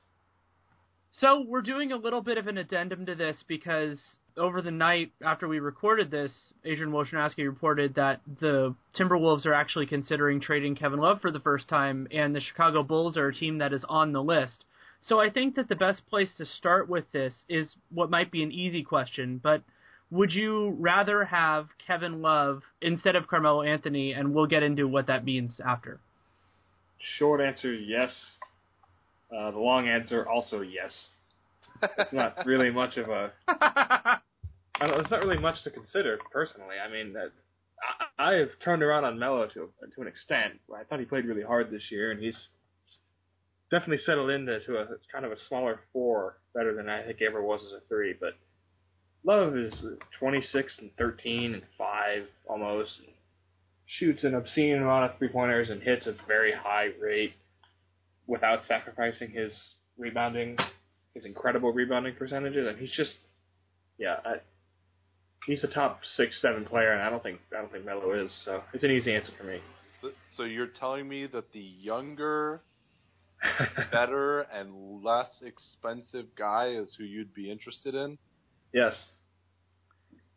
Speaker 1: So we're doing a little bit of an addendum to this because over the night after we recorded this, Adrian Wojnarowski reported that the Timberwolves are actually considering trading Kevin Love for the first time, and the Chicago Bulls are a team that is on the list. So I think that the best place to start with this is what might be an easy question, but would you rather have Kevin Love instead of Carmelo Anthony? And we'll get into what that means after.
Speaker 2: Short answer, yes. Uh, the long answer, also yes. It's not really much of a. Don't, it's not really much to consider personally. I mean, I, I have turned around on Melo to to an extent. I thought he played really hard this year, and he's definitely settled into to a kind of a smaller four, better than I think he ever was as a three. But Love is 26 and 13 and five almost. And shoots an obscene amount of three pointers and hits at a very high rate without sacrificing his rebounding, his incredible rebounding percentages. And he's just, yeah, I, he's a top six, seven player, and I don't think I don't think Melo is. So it's an easy answer for me.
Speaker 3: So, so you're telling me that the younger, better, and less expensive guy is who you'd be interested in?
Speaker 2: yes.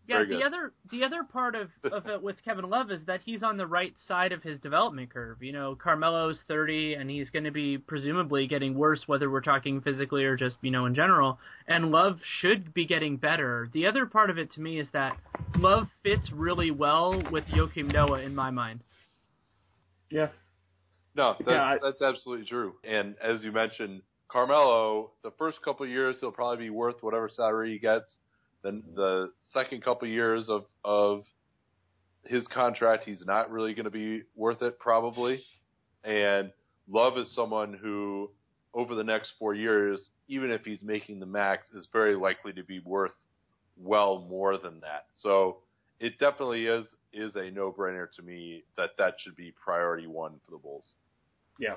Speaker 1: Yeah, the other the other part of, of it with Kevin Love is that he's on the right side of his development curve. You know, Carmelo's thirty and he's gonna be presumably getting worse whether we're talking physically or just, you know, in general. And Love should be getting better. The other part of it to me is that Love fits really well with Joakim Noah in my mind.
Speaker 2: Yeah.
Speaker 3: No, that's,
Speaker 2: Yeah, I-
Speaker 3: that's absolutely true. And as you mentioned, Carmelo, the first couple of years he'll probably be worth whatever salary he gets. Then the second couple years of of his contract, he's not really going to be worth it probably. And Love is someone who, over the next four years, even if he's making the max, is very likely to be worth well more than that. So it definitely is is a no brainer to me that that should be priority one for the Bulls.
Speaker 2: Yeah.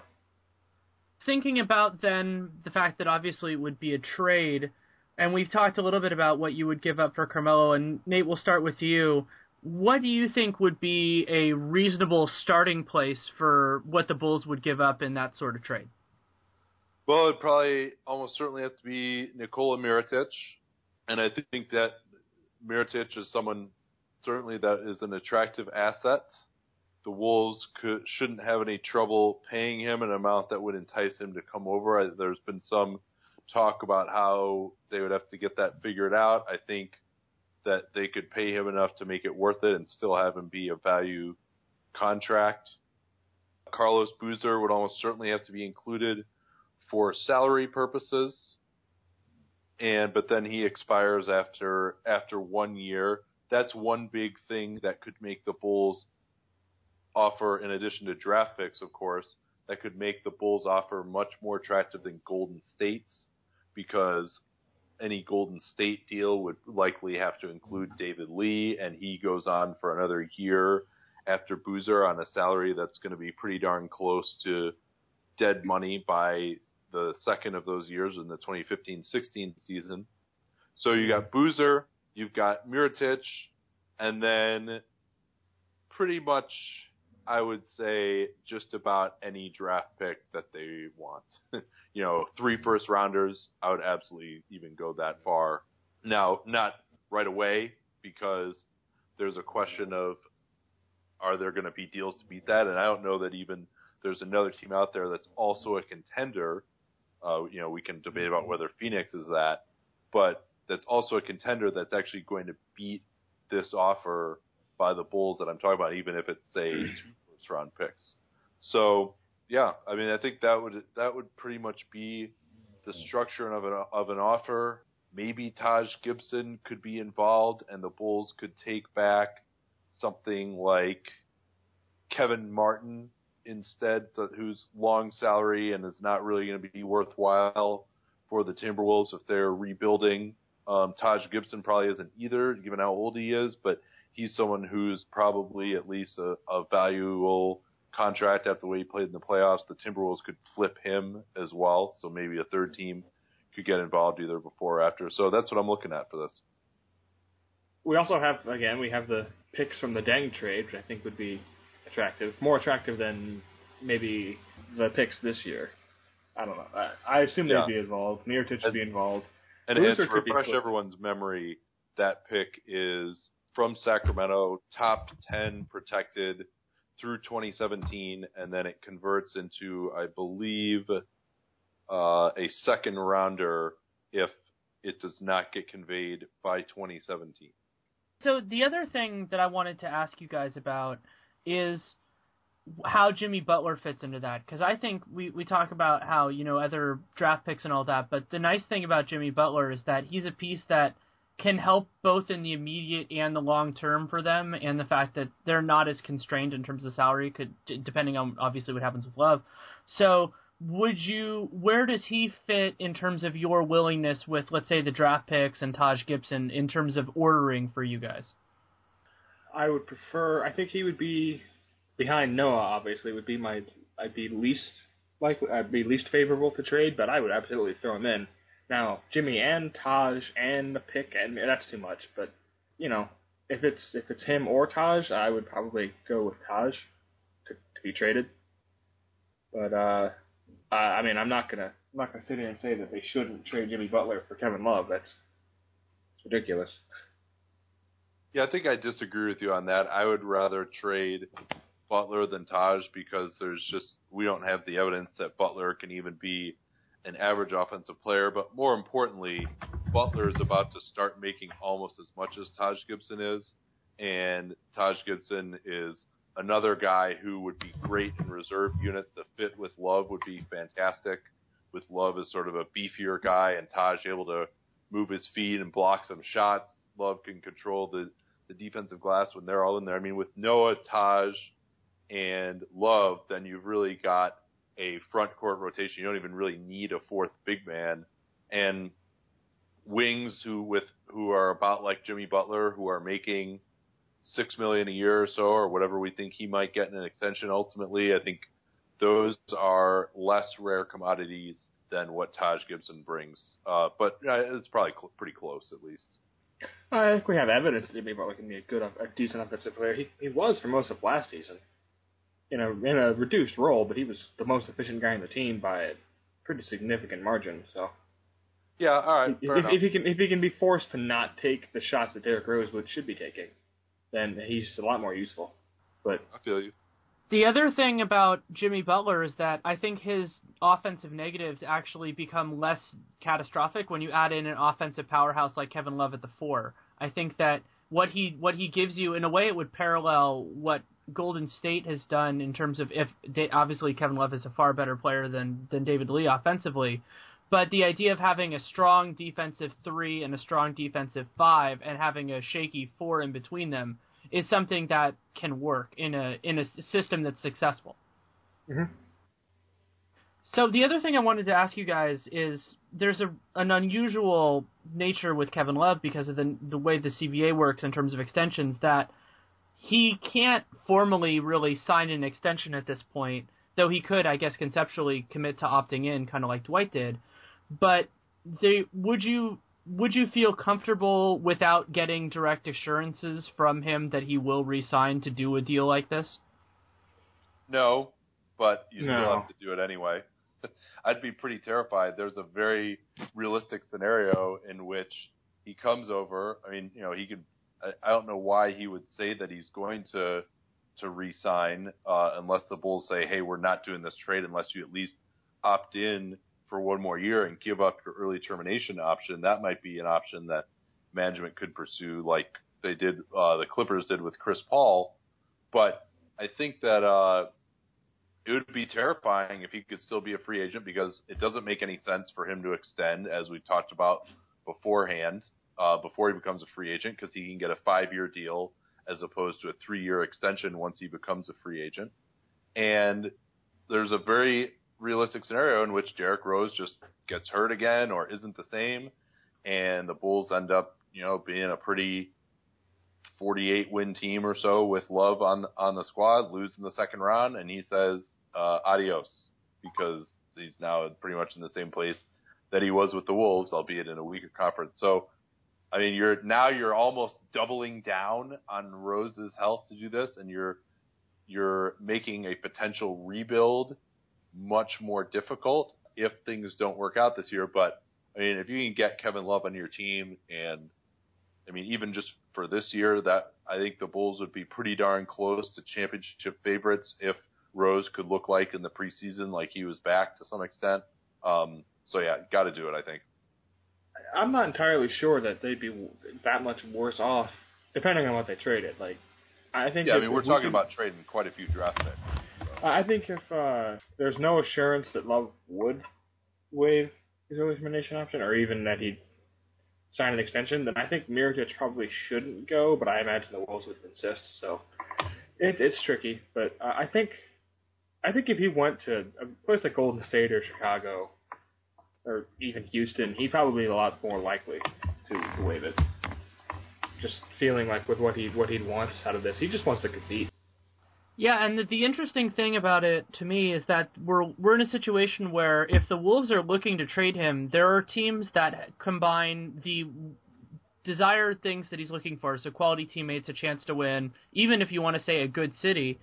Speaker 1: thinking about then the fact that obviously it would be a trade, and we've talked a little bit about what you would give up for Carmelo, and Nate, we'll start with you. What do you think would be a reasonable starting place for what the Bulls would give up in that sort of trade?
Speaker 3: Well, it'd probably almost certainly have to be Nikola Mirotic, and I think that Mirotic is someone certainly that is an attractive asset. The Wolves could, shouldn't have any trouble paying him an amount that would entice him to come over. There's been some talk about how they would have to get that figured out. I think that they could pay him enough to make it worth it and still have him be a value contract. Carlos Boozer would almost certainly have to be included for salary purposes. And but then he expires after after one year. That's one big thing that could make the Bulls offer, in addition to draft picks, of course, that could make the Bulls offer much more attractive than Golden State's because any Golden State deal would likely have to include David Lee, and he goes on for another year after Boozer on a salary that's going to be pretty darn close to dead money by the second of those years in the 2015-16 season. So you got Boozer, you've got Mirotic, and then pretty much I would say just about any draft pick that they want. you know, three first rounders, I would absolutely even go that far. Now, not right away because there's a question of are there going to be deals to beat that? And I don't know that even there's another team out there that's also a contender. Uh, you know, we can debate about whether Phoenix is that, but that's also a contender that's actually going to beat this offer by the Bulls that I'm talking about, even if it's say two first round picks. So yeah, I mean, I think that would that would pretty much be the structure of an of an offer. Maybe Taj Gibson could be involved, and the Bulls could take back something like Kevin Martin instead, so, who's long salary and is not really going to be worthwhile for the Timberwolves if they're rebuilding. Um, Taj Gibson probably isn't either, given how old he is, but he's someone who's probably at least a, a valuable contract after the way he played in the playoffs. The Timberwolves could flip him as well, so maybe a third team could get involved either before or after. So that's what I'm looking at for this.
Speaker 2: We also have again we have the picks from the Deng trade, which I think would be attractive, more attractive than maybe the picks this year. I don't know. I, I assume yeah. they'd be involved. Mirotic would be involved.
Speaker 3: And, and to refresh everyone's memory, that pick is from Sacramento, top 10 protected through 2017, and then it converts into, I believe, uh, a second rounder if it does not get conveyed by 2017.
Speaker 1: So the other thing that I wanted to ask you guys about is how Jimmy Butler fits into that because I think we we talk about how you know other draft picks and all that, but the nice thing about Jimmy Butler is that he's a piece that can help both in the immediate and the long term for them, and the fact that they're not as constrained in terms of salary, could depending on obviously what happens with Love. So would you where does he fit in terms of your willingness with let's say the draft picks and Taj Gibson in terms of ordering for you guys?
Speaker 2: I would prefer I think he would be behind Noah obviously would be my I'd be least likely I'd be least favorable to trade, but I would absolutely throw him in. Now, Jimmy and Taj and the pick and that's too much, but you know, if it's if it's him or Taj, I would probably go with Taj to, to be traded. But uh I mean, I'm not gonna I'm not gonna sit here and say that they shouldn't trade Jimmy Butler for Kevin Love. That's ridiculous.
Speaker 3: Yeah, I think I disagree with you on that. I would rather trade Butler than Taj because there's just we don't have the evidence that Butler can even be an average offensive player. But more importantly, Butler is about to start making almost as much as Taj Gibson is, and Taj Gibson is another guy who would be great in reserve units. The fit with Love would be fantastic. With Love as sort of a beefier guy and Taj able to move his feet and block some shots. Love can control the, the defensive glass when they're all in there. I mean, with Noah, Taj, and Love, then you've really got a front court rotation. You don't even really need a fourth big man. And wings who with who are about like Jimmy Butler, who are making six million a year or so, or whatever we think he might get in an extension. Ultimately, I think those are less rare commodities than what Taj Gibson brings. Uh, but uh, it's probably cl- pretty close, at least.
Speaker 2: I think we have evidence that Jimmy Butler can be a good, a decent offensive player. He he was for most of last season, in a in a reduced role, but he was the most efficient guy on the team by a pretty significant margin. So
Speaker 3: Yeah, all right.
Speaker 2: if,
Speaker 3: fair
Speaker 2: if, if he can if he can be forced to not take the shots that Derrick Rose would should be taking, then he's a lot more useful. But
Speaker 3: I feel you.
Speaker 1: The other thing about Jimmy Butler is that I think his offensive negatives actually become less catastrophic when you add in an offensive powerhouse like Kevin Love at the four. I think that what he what he gives you in a way it would parallel what Golden State has done in terms of if obviously Kevin Love is a far better player than than David Lee offensively, but the idea of having a strong defensive three and a strong defensive five and having a shaky four in between them is something that can work in a in a system that's successful.
Speaker 2: Mhm.
Speaker 1: So the other thing I wanted to ask you guys is there's a an unusual nature with Kevin Love because of the the way the CBA works in terms of extensions that he can't formally really sign an extension at this point, though he could, I guess, conceptually commit to opting in, kind of like Dwight did. But they would you would you feel comfortable without getting direct assurances from him that he will resign to do a deal like this?
Speaker 3: No, but you still have to do it anyway. I'd be pretty terrified. There's a very realistic scenario in which he comes over. I mean, you know, he could. I, I don't know why he would say that he's going to to re-sign uh, unless the Bulls say, "Hey, we're not doing this trade unless you at least opt in for one more year and give up your early termination option." That might be an option that management could pursue, like they did, uh, the Clippers did with Chris Paul. But I think that uh, it would be terrifying if he could still be a free agent because it doesn't make any sense for him to extend, as we talked about beforehand, uh, before he becomes a free agent, because he can get a five-year deal as opposed to a three-year extension once he becomes a free agent. And there's a very realistic scenario in which Derrick Rose just gets hurt again or isn't the same, and the Bulls end up, you know, being a pretty 48 win team or so with Love on on the squad, lose in the second round, and he says uh, adios because he's now pretty much in the same place that he was with the Wolves, albeit in a weaker conference. So, I mean, you're now you're almost doubling down on Rose's health to do this, and you're you're making a potential rebuild much more difficult if things don't work out this year. But I mean, if you can get Kevin Love on your team and I mean, even just for this year, that I think the Bulls would be pretty darn close to championship favorites if Rose could look like in the preseason, like he was back to some extent. Um, so yeah, got to do it. I think.
Speaker 2: I'm not entirely sure that they'd be that much worse off, depending on what they traded. Like, I think.
Speaker 3: Yeah, I mean, we're
Speaker 2: if we
Speaker 3: talking about trading quite a few draft picks.
Speaker 2: I think if uh, there's no assurance that Love would waive his early termination option, or even that he'd sign an extension, then I think Mirotic probably shouldn't go. But I imagine the Wolves would insist. So it, it's tricky. But uh, I think I think if he went to a place like Golden State or Chicago, or even Houston, he'd probably a lot more likely to, to waive it. Just feeling like with what he what he'd want out of this, he just wants to compete.
Speaker 1: Yeah, and the, the interesting thing about it to me is that we're we're in a situation where if the Wolves are looking to trade him, there are teams that combine the desired things that he's looking for, so quality teammates, a chance to win, even if you want to say a good city,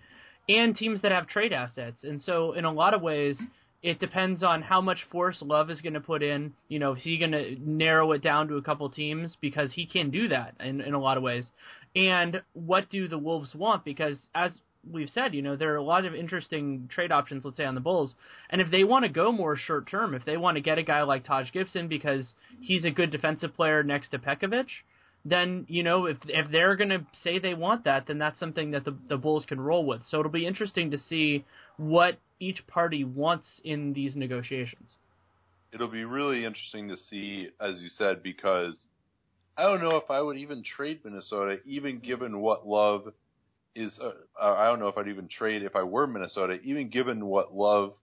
Speaker 1: and teams that have trade assets. And so in a lot of ways, it depends on how much force Love is going to put in. You know, is he going to narrow it down to a couple teams because he can do that in in a lot of ways. And what do the Wolves want? Because as we've said, you know, there are a lot of interesting trade options, let's say, on the Bulls. And if they want to go more short term, if they want to get a guy like Taj Gibson because he's a good defensive player next to Pekovic, then, you know, if if they're going to say they want that, then that's something that the, the Bulls can roll with. So it'll be interesting to see what each party wants in these negotiations.
Speaker 3: It'll be really interesting to see, as you said, because I don't know if I would even trade Minnesota, even given what Love is. Uh, I don't know if I'd even trade if I were Minnesota, even given what Love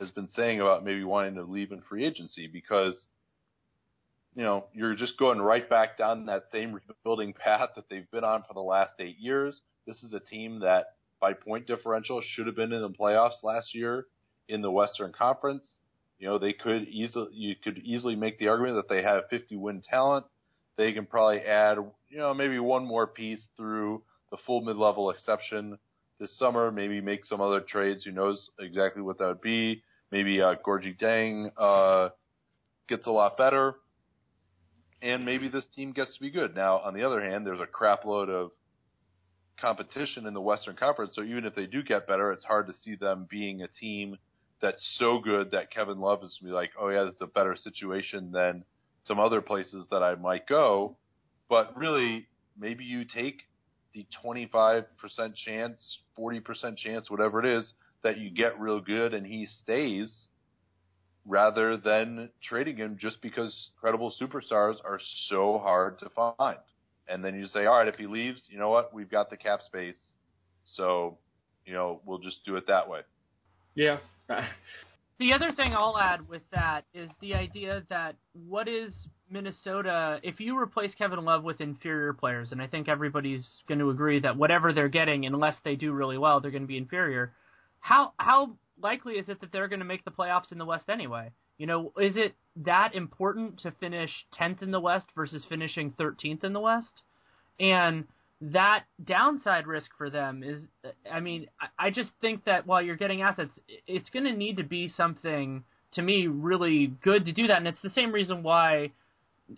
Speaker 3: has been saying about maybe wanting to leave in free agency, because you know you're just going right back down that same rebuilding path that they've been on for the last eight years. This is a team that, by point differential, should have been in the playoffs last year in the Western Conference. You know, they could easily you could easily make the argument that they have 50 win talent. They can probably add, you know, maybe one more piece through the full mid-level exception this summer. Maybe make some other trades. Who knows exactly what that would be? maybe uh, Gorgui Dieng uh, gets a lot better, and maybe this team gets to be good. Now, on the other hand, there's a crapload of competition in the Western Conference, so even if they do get better, it's hard to see them being a team that's so good that Kevin Love is to be like, oh yeah, this is a better situation than some other places that I might go. But really, maybe you take the 25% chance, 40% chance, whatever it is, that you get real good and he stays rather than trading him just because credible superstars are so hard to find. And then you say, all right, if he leaves, you know what? We've got the cap space. So, you know, we'll just do it that way.
Speaker 2: Yeah.
Speaker 1: the other thing I'll add with that is the idea that what is Minnesota, if you replace Kevin Love with inferior players, and I think everybody's going to agree that whatever they're getting, unless they do really well, they're going to be inferior. How how likely is it that they're going to make the playoffs in the West anyway? You know, is it that important to finish 10th in the West versus finishing 13th in the West? And that downside risk for them is, I mean, I just think that while you're getting assets, it's going to need to be something to me really good to do that. And it's the same reason why,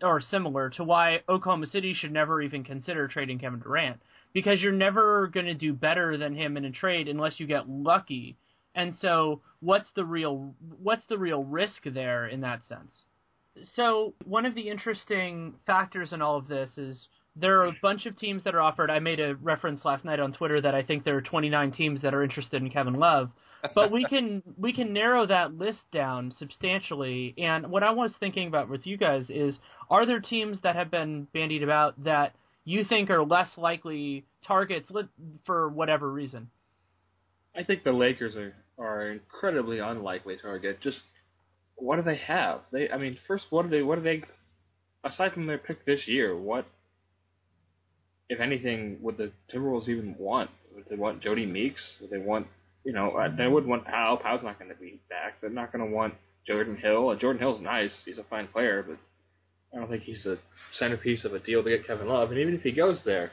Speaker 1: or similar to why Oklahoma City should never even consider trading Kevin Durant because you're never going to do better than him in a trade unless you get lucky and so, what's the real what's the real risk there in that sense? So, one of the interesting factors in all of this is there are a bunch of teams that are offered. I made a reference last night on Twitter that I think there are 29 teams that are interested in Kevin Love. but we can we can narrow that list down substantially. And what I was thinking about with you guys is, are there teams that have been bandied about that you think are less likely targets for whatever reason?
Speaker 2: I think the Lakers are are incredibly unlikely target. Just what do they have? They, I mean, first, what do they? What do they? Aside from their pick this year, what, if anything, would the Timberwolves even want? Would they want Jodie Meeks? Would they want, you know, uh, they would want Powell. Powell's not going to be back. They're not going to want Jordan Hill. And Jordan Hill's nice. He's a fine player, but I don't think he's a centerpiece of a deal to get Kevin Love. And even if he goes there,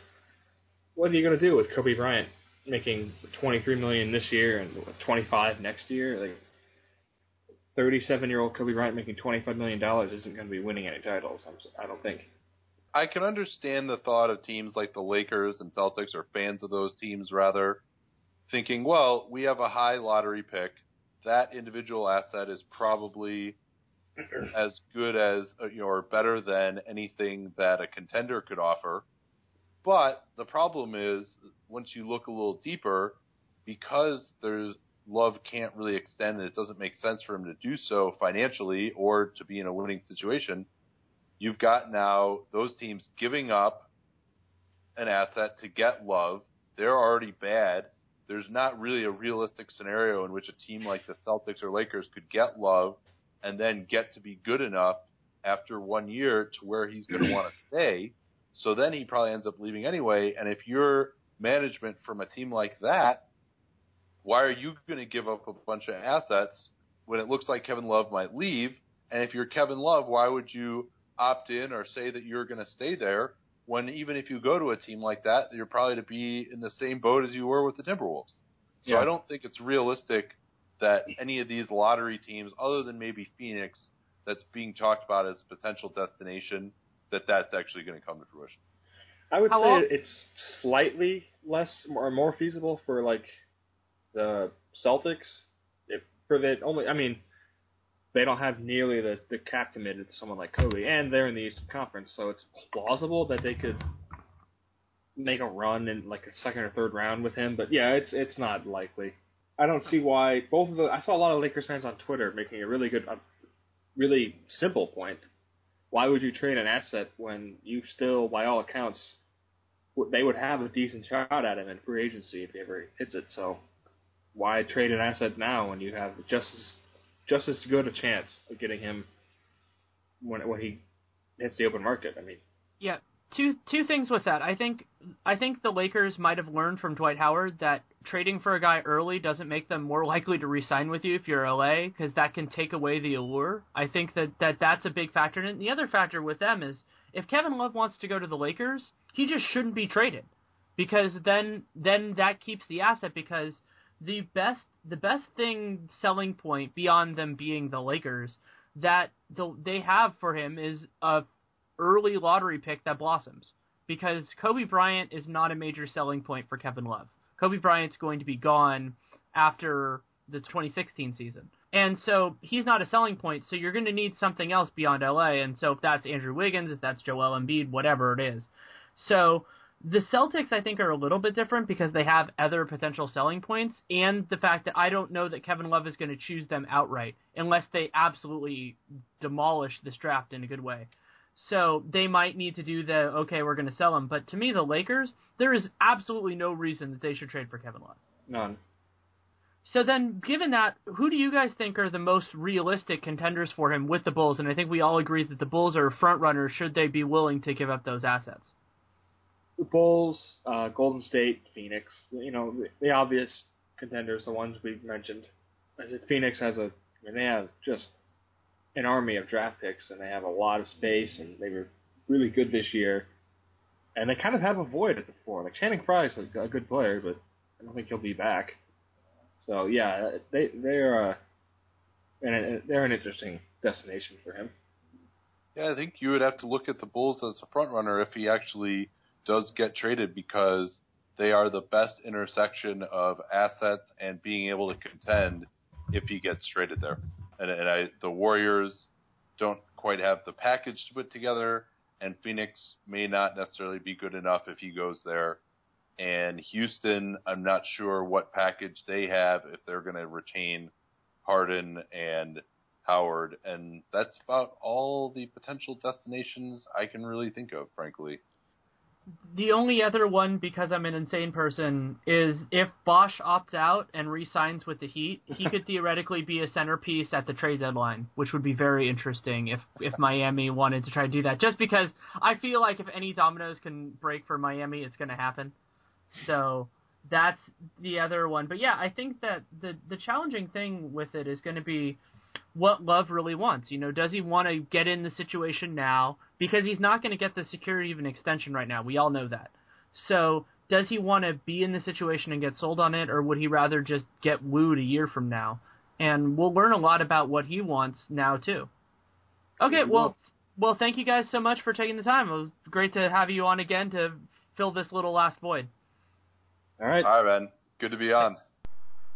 Speaker 2: what are you going to do with Kobe Bryant? Making 23 million this year and 25 next year. Like 37 year old Kobe Bryant making 25 million dollars isn't going to be winning any titles. I'm, I don't think.
Speaker 3: I can understand the thought of teams like the Lakers and Celtics or fans of those teams rather thinking, well, we have a high lottery pick. That individual asset is probably as good as uh, or better than anything that a contender could offer. But the problem is, once you look a little deeper, because there's Love can't really extend and it doesn't make sense for him to do so financially or to be in a winning situation, you've got now those teams giving up an asset to get Love. They're already bad. There's not really a realistic scenario in which a team like the Celtics or Lakers could get Love and then get to be good enough after one year to where he's going to want to stay. So then he probably ends up leaving anyway. And if you're management from a team like that, why are you going to give up a bunch of assets when it looks like Kevin Love might leave? And if you're Kevin Love, why would you opt in or say that you're going to stay there when even if you go to a team like that, you're probably to be in the same boat as you were with the Timberwolves? So yeah. I don't think it's realistic that any of these lottery teams, other than maybe Phoenix, that's being talked about as a potential destination, that that's actually going to come to fruition.
Speaker 2: I would How say long? it's slightly less or more feasible for like the Celtics. If for the only, I mean, they don't have nearly the the cap committed to someone like Kobe, and they're in the Eastern Conference, so it's plausible that they could make a run in like a second or third round with him. But yeah, it's it's not likely. I don't see why both of the. I saw a lot of Lakers fans on Twitter making a really good, a really simple point why would you trade an asset when you still, by all accounts, they would have a decent shot at him in free agency if he ever hits it. So why trade an asset now when you have just as just as good a chance of getting him when when he hits the open market? I mean,
Speaker 1: yeah. Two two things with that. I think I think the Lakers might have learned from Dwight Howard that trading for a guy early doesn't make them more likely to re-sign with you if you're LA because that can take away the allure. I think that, that that's a big factor. And the other factor with them is if Kevin Love wants to go to the Lakers, he just shouldn't be traded because then then that keeps the asset because the best the best thing selling point beyond them being the Lakers that the, they have for him is a early lottery pick that blossoms because Kobe Bryant is not a major selling point for Kevin Love. Kobe Bryant's going to be gone after the 2016 season. And so he's not a selling point, so you're going to need something else beyond LA. And so if that's Andrew Wiggins, if that's Joel Embiid, whatever it is. So the Celtics, I think, are a little bit different because they have other potential selling points, and the fact that I don't know that Kevin Love is going to choose them outright unless they absolutely demolish this draft in a good way. So they might need to do the okay, we're going to sell him. But to me, the Lakers, there is absolutely no reason that they should trade for Kevin Love.
Speaker 2: None.
Speaker 1: So then, given that, who do you guys think are the most realistic contenders for him with the Bulls? And I think we all agree that the Bulls are front runners should they be willing to give up those assets.
Speaker 2: The Bulls, uh, Golden State, Phoenix. You know, the, the obvious contenders, the ones we've mentioned. I if Phoenix has a, I mean, they have just an army of draft picks, and they have a lot of space, and they were really good this year. And they kind of have a void at the four. Like Channing Frye is a, a good player, but I don't think he'll be back. So yeah, they they are, uh, and they're an interesting destination for him.
Speaker 3: Yeah, I think you would have to look at the Bulls as a front runner if he actually does get traded because they are the best intersection of assets and being able to contend if he gets traded there. And, and I, the Warriors don't quite have the package to put together, and Phoenix may not necessarily be good enough if he goes there. And Houston, I'm not sure what package they have if they're going to retain Harden and Howard, and that's about all the potential destinations I can really think of, frankly.
Speaker 1: The only other one, because I'm an insane person, is if Bosh opts out and re-signs with the Heat, he could theoretically be a centerpiece at the trade deadline, which would be very interesting if if Miami wanted to try to do that. Just because I feel like if any dominoes can break for Miami, it's going to happen. So that's the other one. But yeah, I think that the the challenging thing with it is going to be what Love really wants. You know, does he want to get in the situation now? Because he's not going to get the security of an extension right now. We all know that. So does he want to be in the situation and get sold on it, or would he rather just get wooed a year from now? And we'll learn a lot about what he wants now too. Okay, well, well, thank you guys so much for taking the time. It was great to have you on again to fill this little last void.
Speaker 2: All right.
Speaker 3: All right, man. Good to be on.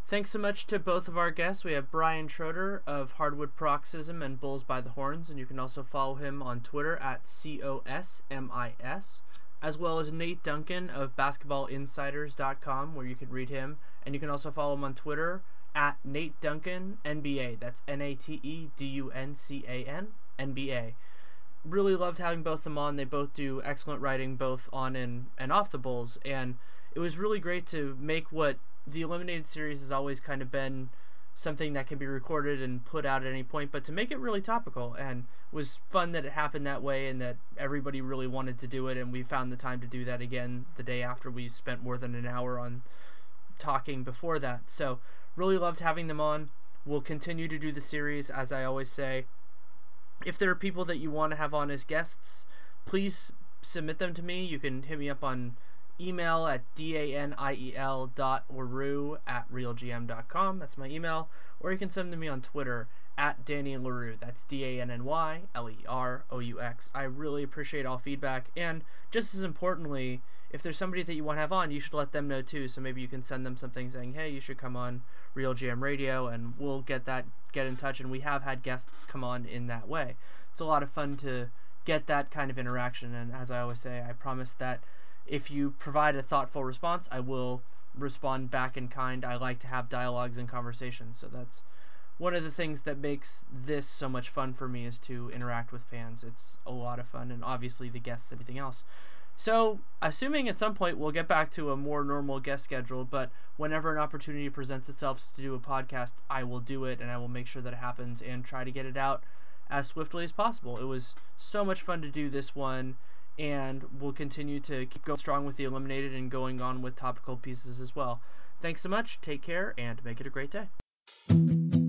Speaker 1: Thanks so much to both of our guests. We have Brian Schroeder of Hardwood Paroxysm and Bulls by the Horns, and you can also follow him on Twitter at COSMIS, as well as Nate Duncan of BasketballInsiders.com, where you can read him, and you can also follow him on Twitter at Nate Duncan NBA. That's N A T E D U N C A N NBA. Really loved having both of them on. They both do excellent writing, both on and, and off the Bulls, and it was really great to make what the eliminated series has always kind of been something that can be recorded and put out at any point, but to make it really topical and was fun that it happened that way and that everybody really wanted to do it and we found the time to do that again the day after we spent more than an hour on talking before that. So really loved having them on. We'll continue to do the series as I always say. If there are people that you want to have on as guests, please submit them to me. You can hit me up on email at daniel dot at realgm.com. That's my email. Or you can send to me on Twitter at Danny Leroux. That's D A N N Y L E R O U X. I really appreciate all feedback. And just as importantly, if there's somebody that you want to have on, you should let them know too. So maybe you can send them something saying, hey, you should come on Real GM Radio, and we'll get that, get in touch. And we have had guests come on in that way. It's a lot of fun to get that kind of interaction. And as I always say, I promise that if you provide a thoughtful response, I will respond back in kind. I like to have dialogues and conversations, so that's one of the things that makes this so much fun for me is to interact with fans. It's a lot of fun, and obviously the guests, everything else. So, assuming at some point we'll get back to a more normal guest schedule, but whenever an opportunity presents itself to do a podcast, I will do it and I will make sure that it happens and try to get it out as swiftly as possible. It was so much fun to do this one and we'll continue to keep going strong with the eliminated and going on with topical pieces as well. Thanks so much, take care, and make it a great day.